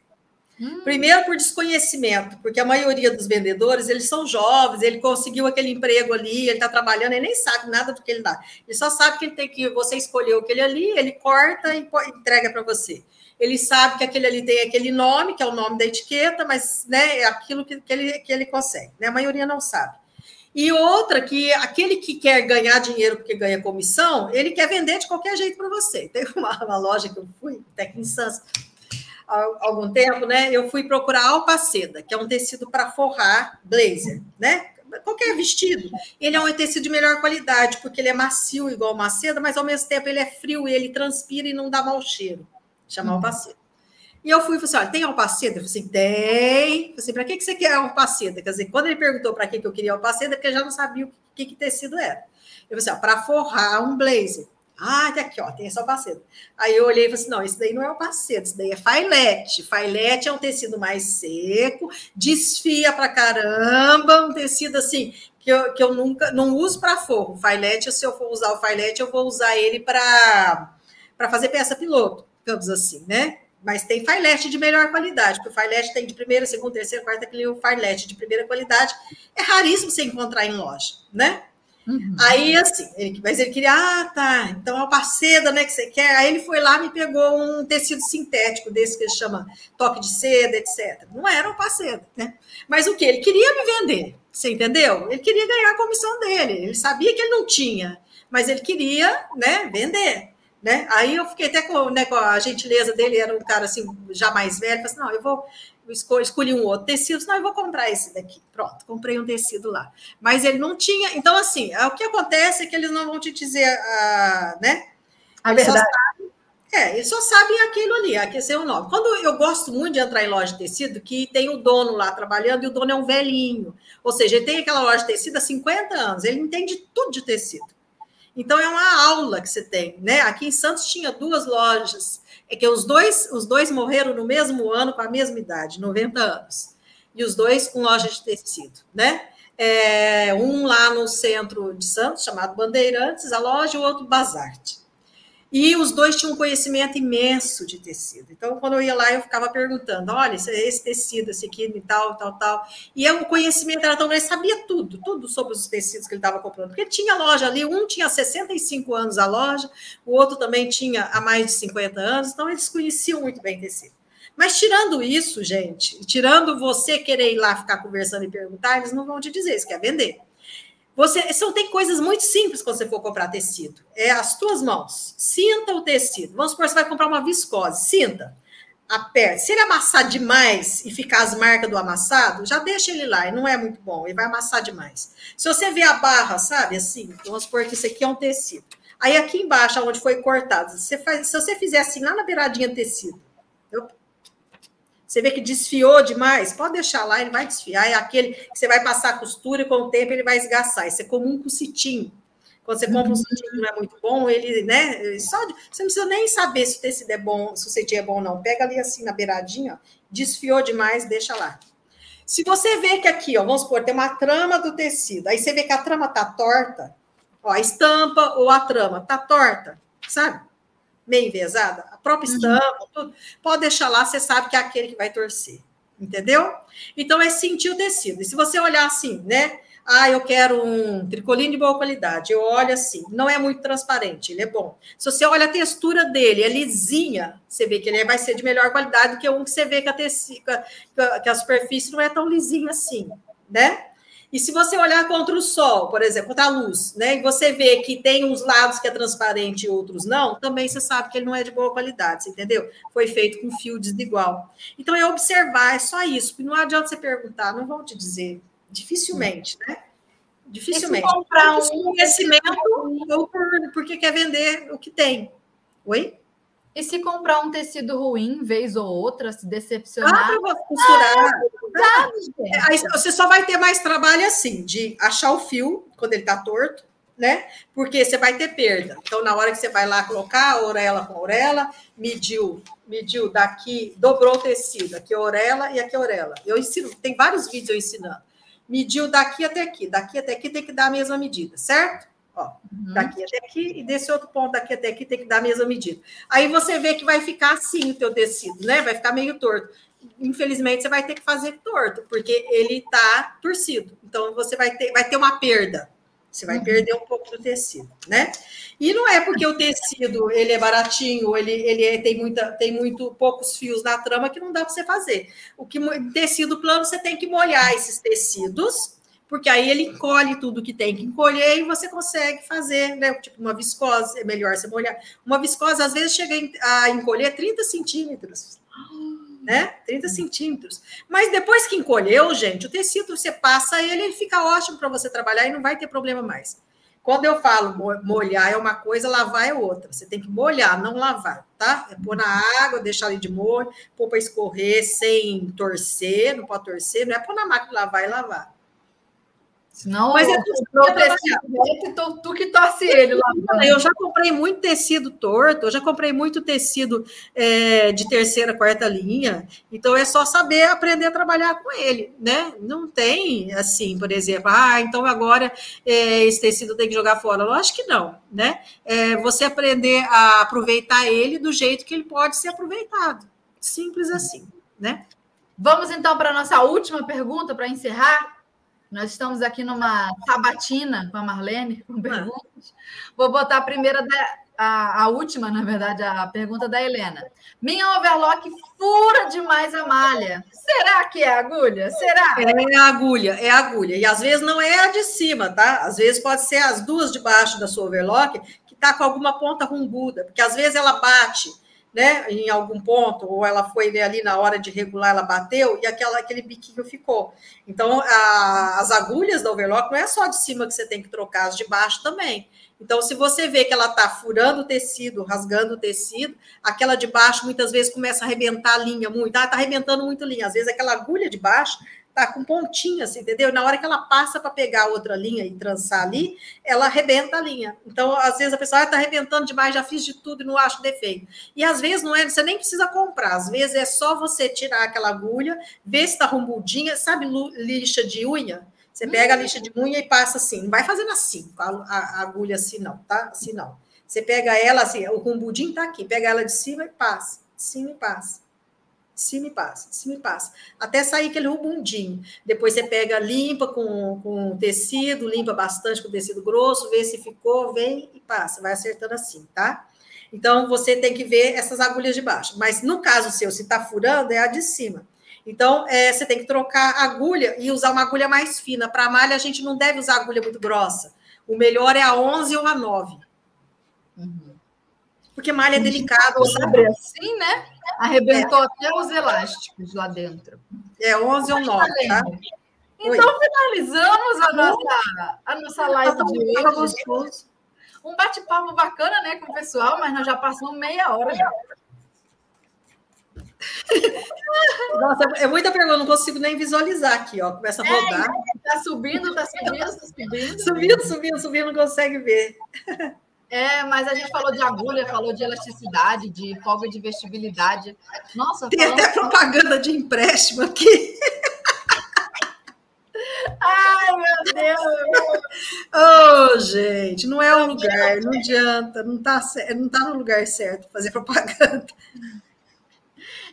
Hum. Primeiro por desconhecimento, porque a maioria dos vendedores, eles são jovens, ele conseguiu aquele emprego ali, ele está trabalhando, ele nem sabe nada do que ele dá. Ele só sabe que ele tem que, você escolheu aquele ali, ele corta e entrega para você. Ele sabe que aquele ali tem aquele nome, que é o nome da etiqueta, mas né, é aquilo que, que, ele, que ele consegue. Né? A maioria não sabe. E outra, que aquele que quer ganhar dinheiro porque ganha comissão, ele quer vender de qualquer jeito para você. Teve uma, uma, loja que eu fui, até em Santos, algum tempo, né? Eu fui procurar alpaceda, que é um tecido para forrar blazer, né? Qualquer vestido. Ele é um tecido de melhor qualidade, porque ele é macio igual uma seda, mas ao mesmo tempo ele é frio e ele transpira e não dá mau cheiro. Chama alpaceda. E eu fui e falei assim: olha, tem alpaceda? Eu falei assim: tem. Eu falei assim, para que, que você quer alpaceda? Quer dizer, quando ele perguntou para que, que eu queria alpaceda, porque eu já não sabia o que, que tecido era. Eu falei assim: para forrar um blazer. Ah, tá aqui, ó, tem essa alpaceda. Aí eu olhei e falei assim: não, esse daí não é alpaceda, esse daí é failete. Failete é um tecido mais seco, desfia pra caramba, um tecido assim que eu, que eu nunca não uso para forro. Failete, se eu for usar o failete, eu vou usar ele para fazer peça piloto, digamos assim, né? Mas tem failete de melhor qualidade, porque o failete tem de primeira, segunda, terceira, quarta, aquele failete de primeira qualidade. É raríssimo você encontrar em loja, né? Uhum. Aí, assim, ele, mas ele queria, ah, tá, então é uma seda, né, que você quer. Aí ele foi lá me pegou um tecido sintético desse que ele chama toque de seda, etc. Não era uma seda, né? Mas o que? Ele queria me vender, você entendeu? Ele queria ganhar a comissão dele. Ele sabia que ele não tinha, mas ele queria, né, vender. Né? Aí eu fiquei até com, né, com a gentileza dele, era um cara assim, já mais velho, falei assim, não, eu vou, escolhi um outro tecido, não, eu vou comprar esse daqui. Pronto, comprei um tecido lá. Mas ele não tinha. Então, assim, o que acontece é que eles não vão te dizer, a, né? A verdade. Sabem, é, eles só sabem aquilo ali, aquele é o nome. Quando eu gosto muito de entrar em loja de tecido, que tem o dono lá trabalhando e o dono é um velhinho. Ou seja, ele tem aquela loja de tecido há 50 anos, ele entende tudo de tecido. Então, é uma aula que você tem, né? Aqui em Santos tinha duas lojas é que os dois, os dois morreram no mesmo ano, com a mesma idade, 90 anos. E os dois com loja de tecido, né? é, um lá no centro de Santos, chamado Bandeirantes, a loja, o outro Bazarte. E os dois tinham um conhecimento imenso de tecido. Então, quando eu ia lá, eu ficava perguntando: olha, esse tecido, esse aqui, tal, tal, tal. E o conhecimento era tão grande, sabia tudo, tudo sobre os tecidos que ele estava comprando. Porque tinha loja ali, um tinha 65 anos a loja, o outro também tinha há mais de 50 anos, então eles conheciam muito bem tecido. Mas tirando isso, gente, tirando você querer ir lá ficar conversando e perguntar, eles não vão te dizer, isso quer vender. Você são, tem coisas muito simples quando você for comprar tecido. É as tuas mãos. Sinta o tecido. Vamos supor, você vai comprar uma viscose. Sinta. Aperte. Se ele amassar demais e ficar as marcas do amassado, já deixa ele lá. E não é muito bom. Ele vai amassar demais. Se você vê a barra, sabe, assim, vamos supor que isso aqui é um tecido. Aí aqui embaixo, onde foi cortado, você faz, se você fizer assim, lá na beiradinha do tecido, você vê que desfiou demais, pode deixar lá, ele vai desfiar. É aquele que você vai passar a costura e com o tempo ele vai esgaçar. Isso é comum com cetim. Quando você compra um cetim que não é muito bom, ele, né? Só, você não precisa nem saber se o tecido é bom, se o cetim é bom ou não. Pega ali assim na beiradinha, desfiou demais, deixa lá. Se você vê que aqui, ó, vamos supor, tem uma trama do tecido, aí você vê que a trama tá torta, ó, a estampa ou a trama tá torta, sabe? Meio envezada, a própria uhum. estampa, uhum. tudo, pode deixar lá, você sabe que é aquele que vai torcer, entendeu? Então é sentir o tecido. E se você olhar assim, né? Ah, eu quero um tricoline de boa qualidade. Eu olho assim, não é muito transparente, ele é bom. Se você olha a textura dele, é lisinha, você vê que ele vai ser de melhor qualidade do que um que você vê que a, teci, que a superfície não é tão lisinha assim, né? E se você olhar contra o sol, por exemplo, contra a luz, né, e você vê que tem uns lados que é transparente e outros não, também você sabe que ele não é de boa qualidade, entendeu? Foi feito com fio desigual. Então é observar, é só isso. Não adianta você perguntar, não vão te dizer. Dificilmente, né? Dificilmente. comprar um conhecimento ou por, porque quer vender o que tem. Oi? E se comprar um tecido ruim, vez ou outra, se decepcionar. Ah, costurar. Ah, é, aí você só vai ter mais trabalho assim, de achar o fio quando ele está torto, né? Porque você vai ter perda. Então, na hora que você vai lá colocar a orelha com a orelha, mediu, mediu daqui, dobrou o tecido, aqui a orelha e aqui a orelha. Eu ensino, tem vários vídeos eu ensinando. Mediu daqui até aqui, daqui até aqui tem que dar a mesma medida, certo? Ó, uhum. daqui até aqui e desse outro ponto daqui até aqui tem que dar a mesma medida. Aí você vê que vai ficar assim o teu tecido, né? Vai ficar meio torto. Infelizmente você vai ter que fazer torto, porque ele está torcido. Então você vai ter, vai ter uma perda. Você vai uhum. perder um pouco do tecido, né? E não é porque o tecido ele é baratinho, ele, ele é, tem, muita, tem muito poucos fios na trama que não dá para você fazer. O que tecido plano você tem que molhar esses tecidos porque aí ele encolhe tudo que tem que encolher e você consegue fazer, né? Tipo, uma viscose, é melhor você molhar. Uma viscose, às vezes, chega a encolher 30 centímetros, né? 30 centímetros. Mas depois que encolheu, gente, o tecido você passa ele, ele fica ótimo para você trabalhar e não vai ter problema mais. Quando eu falo molhar é uma coisa, lavar é outra. Você tem que molhar, não lavar, tá? É pôr na água, deixar ali de molho, pôr para escorrer sem torcer, não pode torcer, não é pôr na máquina lavar e lavar. Senão, Mas é tu, tu, tu que torce ele lá. Eu já comprei muito tecido torto, eu já comprei muito tecido é, de terceira, quarta linha. Então é só saber aprender a trabalhar com ele, né? Não tem assim, por exemplo, ah, então agora é, esse tecido tem que jogar fora. Lógico que não, né? É você aprender a aproveitar ele do jeito que ele pode ser aproveitado. Simples assim, né? Vamos então para a nossa última pergunta para encerrar. Nós estamos aqui numa sabatina com a Marlene, com perguntas. Vou botar a primeira, da, a, a, última, na verdade, a pergunta da Helena. Minha overlock fura demais a malha. Será que é agulha? Será? É a agulha, é a agulha. E às vezes não é a de cima, tá? Às vezes pode ser as duas de baixo da sua overlock que tá com alguma ponta rumbuda, porque às vezes ela bate né, em algum ponto, ou ela foi ali na hora de regular, ela bateu e aquela, aquele biquinho ficou. Então, a, as agulhas da overlock não é só de cima que você tem que trocar, as de baixo também. Então, se você vê que ela está furando o tecido, rasgando o tecido, aquela de baixo muitas vezes começa a arrebentar a linha muito. Ah, está arrebentando muito linha. Às vezes aquela agulha de baixo tá com pontinhas, assim, entendeu? Na hora que ela passa para pegar outra linha e trançar ali, ela arrebenta a linha. Então, às vezes a pessoa está ah, arrebentando demais, já fiz de tudo e não acho defeito. E às vezes não é, você nem precisa comprar, às vezes é só você tirar aquela agulha, ver se está rumbudinha, sabe lixa de unha? Você pega a lixa de unha e passa assim, não vai fazendo assim, a, a, agulha assim não, tá? Assim não. Você pega ela assim, o rumbudinho tá aqui, pega ela de cima e passa, de cima e passa. De cima e passa, de cima e passa. Até sair aquele rubundinho. Depois você pega, limpa com, com tecido, limpa bastante com tecido grosso, vê se ficou, vem e passa. Vai acertando assim, tá? Então, você tem que ver essas agulhas de baixo. Mas no caso seu, se tá furando, é a de cima. Então, é, você tem que trocar agulha e usar uma agulha mais fina. Para malha, a gente não deve usar agulha muito grossa. O melhor é a 11 ou a 9. Uhum. Porque malha é delicado. Sabe assim, né? Arrebentou é. até os elásticos lá dentro. É 11 ou 9, tá? Então, Oi. finalizamos a nossa, a nossa live de hoje. Um bate-papo bacana, né, com o pessoal, mas nós já passamos meia hora já. Nossa, é muita pergunta, não consigo nem visualizar aqui, ó. Começa a é, rodar. É, tá subindo, tá subindo, tá subindo. Subindo, subindo, subindo, não consegue ver. É, mas a gente falou de agulha, falou de elasticidade, de folga de vestibilidade. Nossa, tem até propaganda de empréstimo aqui. Ai, meu Deus! oh, gente, não é o lugar, não adianta, não tá, não tá no lugar certo fazer propaganda.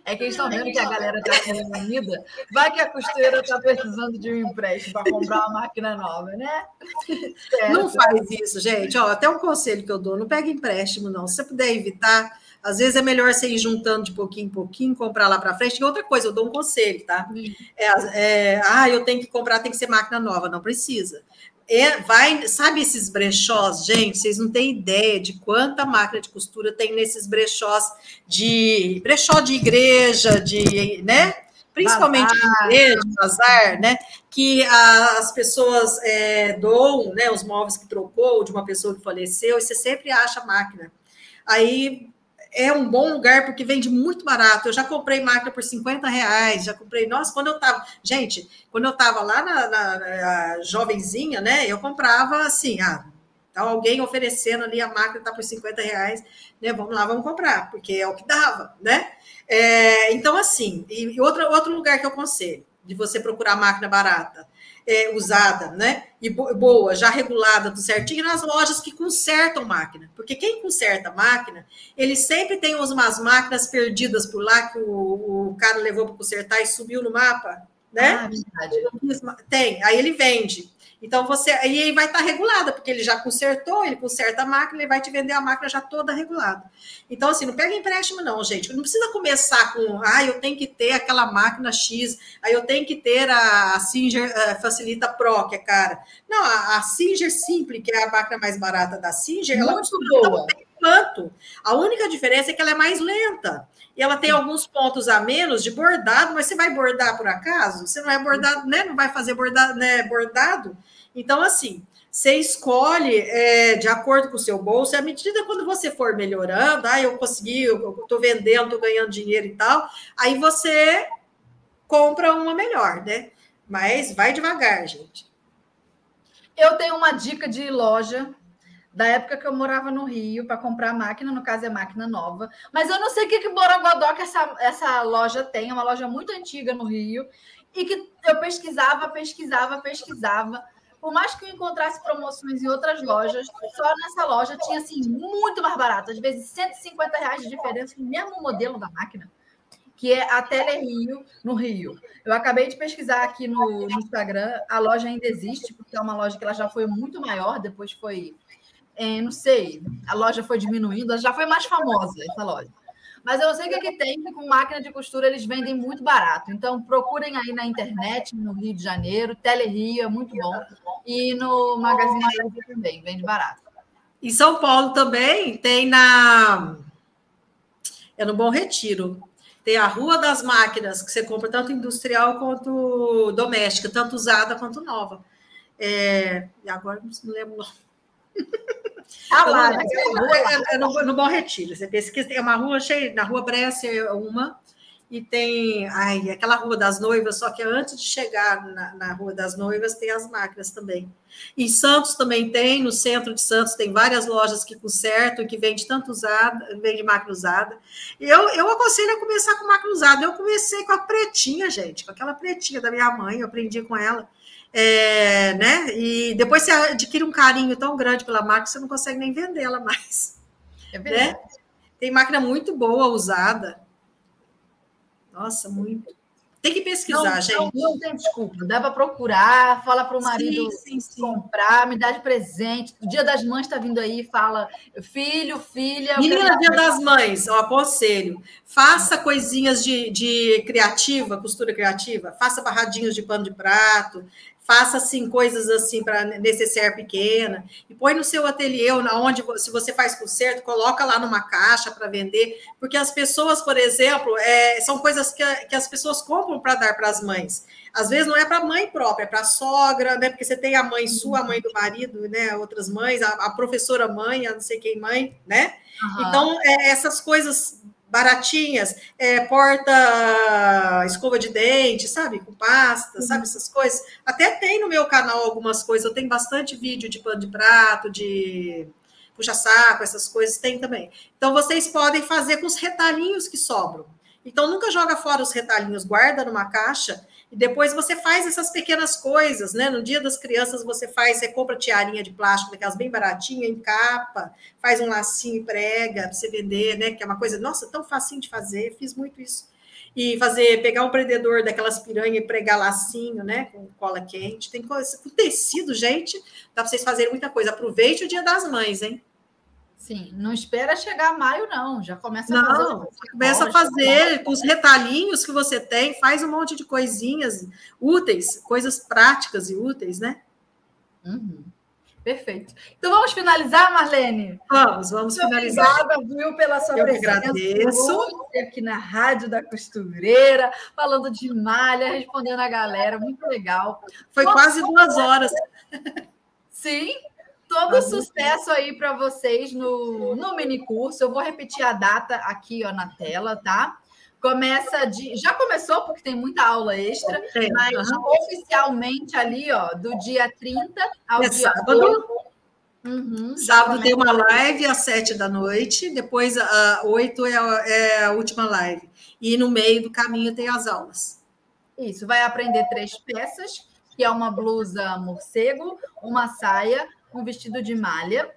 É que eles estão vendo que a galera está reunida. Vai que a costureira está precisando de um empréstimo para comprar uma máquina nova, né? Certo. Não faz isso, gente. Ó, até um conselho que eu dou: não pega empréstimo, não. Se você puder evitar, às vezes é melhor você ir juntando de pouquinho em pouquinho, comprar lá para frente. E outra coisa, eu dou um conselho, tá? Hum. É, é, ah, eu tenho que comprar, tem que ser máquina nova. Não precisa é, vai, sabe esses brechós, gente? Vocês não têm ideia de quanta máquina de costura tem nesses brechós de brechó de igreja, de, né? Principalmente bazar. igreja, bazar, né? Que a, as pessoas é, doam, né? Os móveis que trocou de uma pessoa que faleceu, e você sempre acha máquina. Aí é um bom lugar porque vende muito barato. Eu já comprei máquina por 50 reais, já comprei. Nossa, quando eu tava. Gente, quando eu tava lá na, na, na jovenzinha, né? Eu comprava assim, ah, tá alguém oferecendo ali a máquina tá por 50 reais, né? Vamos lá, vamos comprar, porque é o que dava, né? É, então, assim, e outro, outro lugar que eu aconselho de você procurar máquina barata é, usada, né? E boa, já regulada, tudo certinho, nas lojas que consertam máquina. Porque quem conserta máquina, ele sempre tem umas máquinas perdidas por lá que o, o cara levou para consertar e subiu no mapa, né? Ah, tem, aí ele vende. Então você aí vai estar regulada, porque ele já consertou, ele conserta a máquina, ele vai te vender a máquina já toda regulada. Então, assim, não pega empréstimo, não, gente. Não precisa começar com ah, eu tenho que ter aquela máquina X, aí eu tenho que ter a, a Singer uh, Facilita Pro, que é cara. Não, a, a Singer Simple, que é a máquina mais barata da Singer, ela Muito boa. Quanto? A única diferença é que ela é mais lenta. E ela tem alguns pontos a menos de bordado, mas você vai bordar por acaso? Você não é bordado, né? Não vai fazer bordado, né? Bordado. Então, assim, você escolhe é, de acordo com o seu bolso, à medida quando você for melhorando, ah, eu consegui, eu estou vendendo, estou ganhando dinheiro e tal, aí você compra uma melhor, né? Mas vai devagar, gente. Eu tenho uma dica de loja da época que eu morava no Rio para comprar máquina, no caso é máquina nova. Mas eu não sei o que que Borogodó que essa, essa loja tem, é uma loja muito antiga no Rio, e que eu pesquisava, pesquisava, pesquisava por mais que eu encontrasse promoções em outras lojas, só nessa loja tinha assim muito mais barato, às vezes 150 reais de diferença no mesmo modelo da máquina, que é a Tele Rio no Rio. Eu acabei de pesquisar aqui no, no, Instagram, a loja ainda existe, porque é uma loja que ela já foi muito maior, depois foi, é, não sei, a loja foi diminuindo, ela já foi mais famosa essa loja. Mas eu sei que aqui tem que com máquina de costura eles vendem muito barato. Então procurem aí na internet, no Rio de Janeiro, Telerio é muito bom. E no Magazine Luiza também, vende barato. Em São Paulo também tem na. É no Bom Retiro. Tem a Rua das Máquinas, que você compra tanto industrial quanto doméstica, tanto usada quanto nova. É... E agora não lembro. Tá lá, é, é, é, no, no Bom Retiro. Você pesquisa, tem uma rua cheia, na rua Brescia é uma, e tem ai, aquela Rua das Noivas, só que antes de chegar na, na, Rua das Noivas tem as máquinas também. Em Santos também tem, no centro de Santos tem várias lojas que consertam, que vende tanto usada, vende máquina usada. Eu, eu aconselho a começar com máquina usada. Eu comecei com a pretinha, gente, com aquela pretinha da minha mãe, eu aprendi com ela. É, né? E depois você adquire um carinho tão grande pela máquina, você não consegue nem vendê-la mais. É né? verdade. Né? Tem máquina muito boa usada. Nossa, muito. Tem que pesquisar, não, gente. Não, tem desculpa. Dá para procurar, fala para o marido sim, sim, sim. comprar, me dá de presente. O dia das mães está vindo aí, fala filho, filha. Menina, dia das mães, eu aconselho. Faça coisinhas de, de criativa, costura criativa. Faça barradinhos de pano de prato faça assim coisas assim para necessaire pequena. E põe no seu ateliê onde se você faz conserto coloca lá numa caixa para vender. Porque as pessoas por exemplo é, são coisas que, que as pessoas compram para dar para as mães. Às vezes não é para a mãe própria é para a sogra né? Porque você tem a mãe sua a mãe do marido né? Outras mães a, a professora mãe a não sei quem mãe né? Uhum. então é, essas coisas baratinhas, é, porta escova de dente, sabe? Com pasta, uhum. sabe? Essas coisas. Até tem no meu canal algumas coisas. Eu tenho bastante vídeo de pano de prato, de puxa-saco, essas coisas tem também. Então, vocês podem fazer com os retalhinhos que sobram. Então, nunca joga fora os retalhinhos, guarda numa caixa e depois você faz essas pequenas coisas, né? No dia das crianças você faz, você compra tiarinha de plástico, daquelas bem baratinhas, encapa, faz um lacinho e prega para você vender, né? Que é uma coisa, nossa, tão facinho de fazer, fiz muito isso. E fazer, pegar um prendedor daquelas piranhas e pregar lacinho, né? Com cola quente. Tem coisa, com tecido, gente, dá para vocês fazerem muita coisa. Aproveite o dia das mães, hein? Sim, não espera chegar maio, não. Já começa a não, fazer. Não, começa a fazer com os retalhinhos que você tem, faz um monte de coisinhas úteis, coisas práticas e úteis, né? Uhum. Perfeito. Então vamos finalizar, Marlene? Vamos, vamos Muito finalizar. Obrigada, viu, pela sua Eu presença. agradeço. Aqui na Rádio da Costureira, falando de malha, respondendo a galera. Muito legal. Foi quase duas horas. Sim, todo sucesso aí para vocês no, no mini curso. Eu vou repetir a data aqui ó, na tela, tá? Começa de. Já começou, porque tem muita aula extra, mas uhum. oficialmente ali, ó, do dia 30 ao é dia sábado. 8. Uhum, sábado tem uma live às 7 da noite, depois a 8 é a, é a última live. E no meio do caminho tem as aulas. Isso, vai aprender três peças, que é uma blusa morcego, uma saia, um vestido de malha.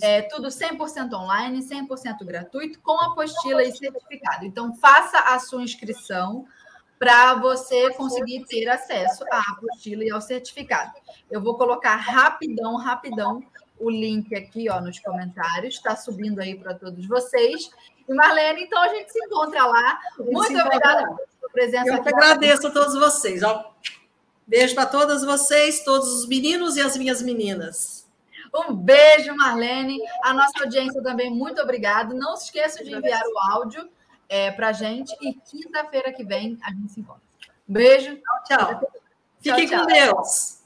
É tudo 100% online, 100% gratuito, com apostila e certificado. Então, faça a sua inscrição para você conseguir ter acesso à apostila e ao certificado. Eu vou colocar rapidão, rapidão o link aqui ó, nos comentários, está subindo aí para todos vocês. E Marlene, então a gente se encontra lá. Muito obrigada pela sua presença Eu aqui. Eu agradeço a todos vocês. Beijo para todos vocês, todos os meninos e as minhas meninas. Um beijo, Marlene. A nossa audiência também, muito obrigado. Não se esqueça de enviar o áudio é, para a gente. E quinta-feira que vem a gente se encontra. Beijo. Tchau, tchau. Fiquem com Deus.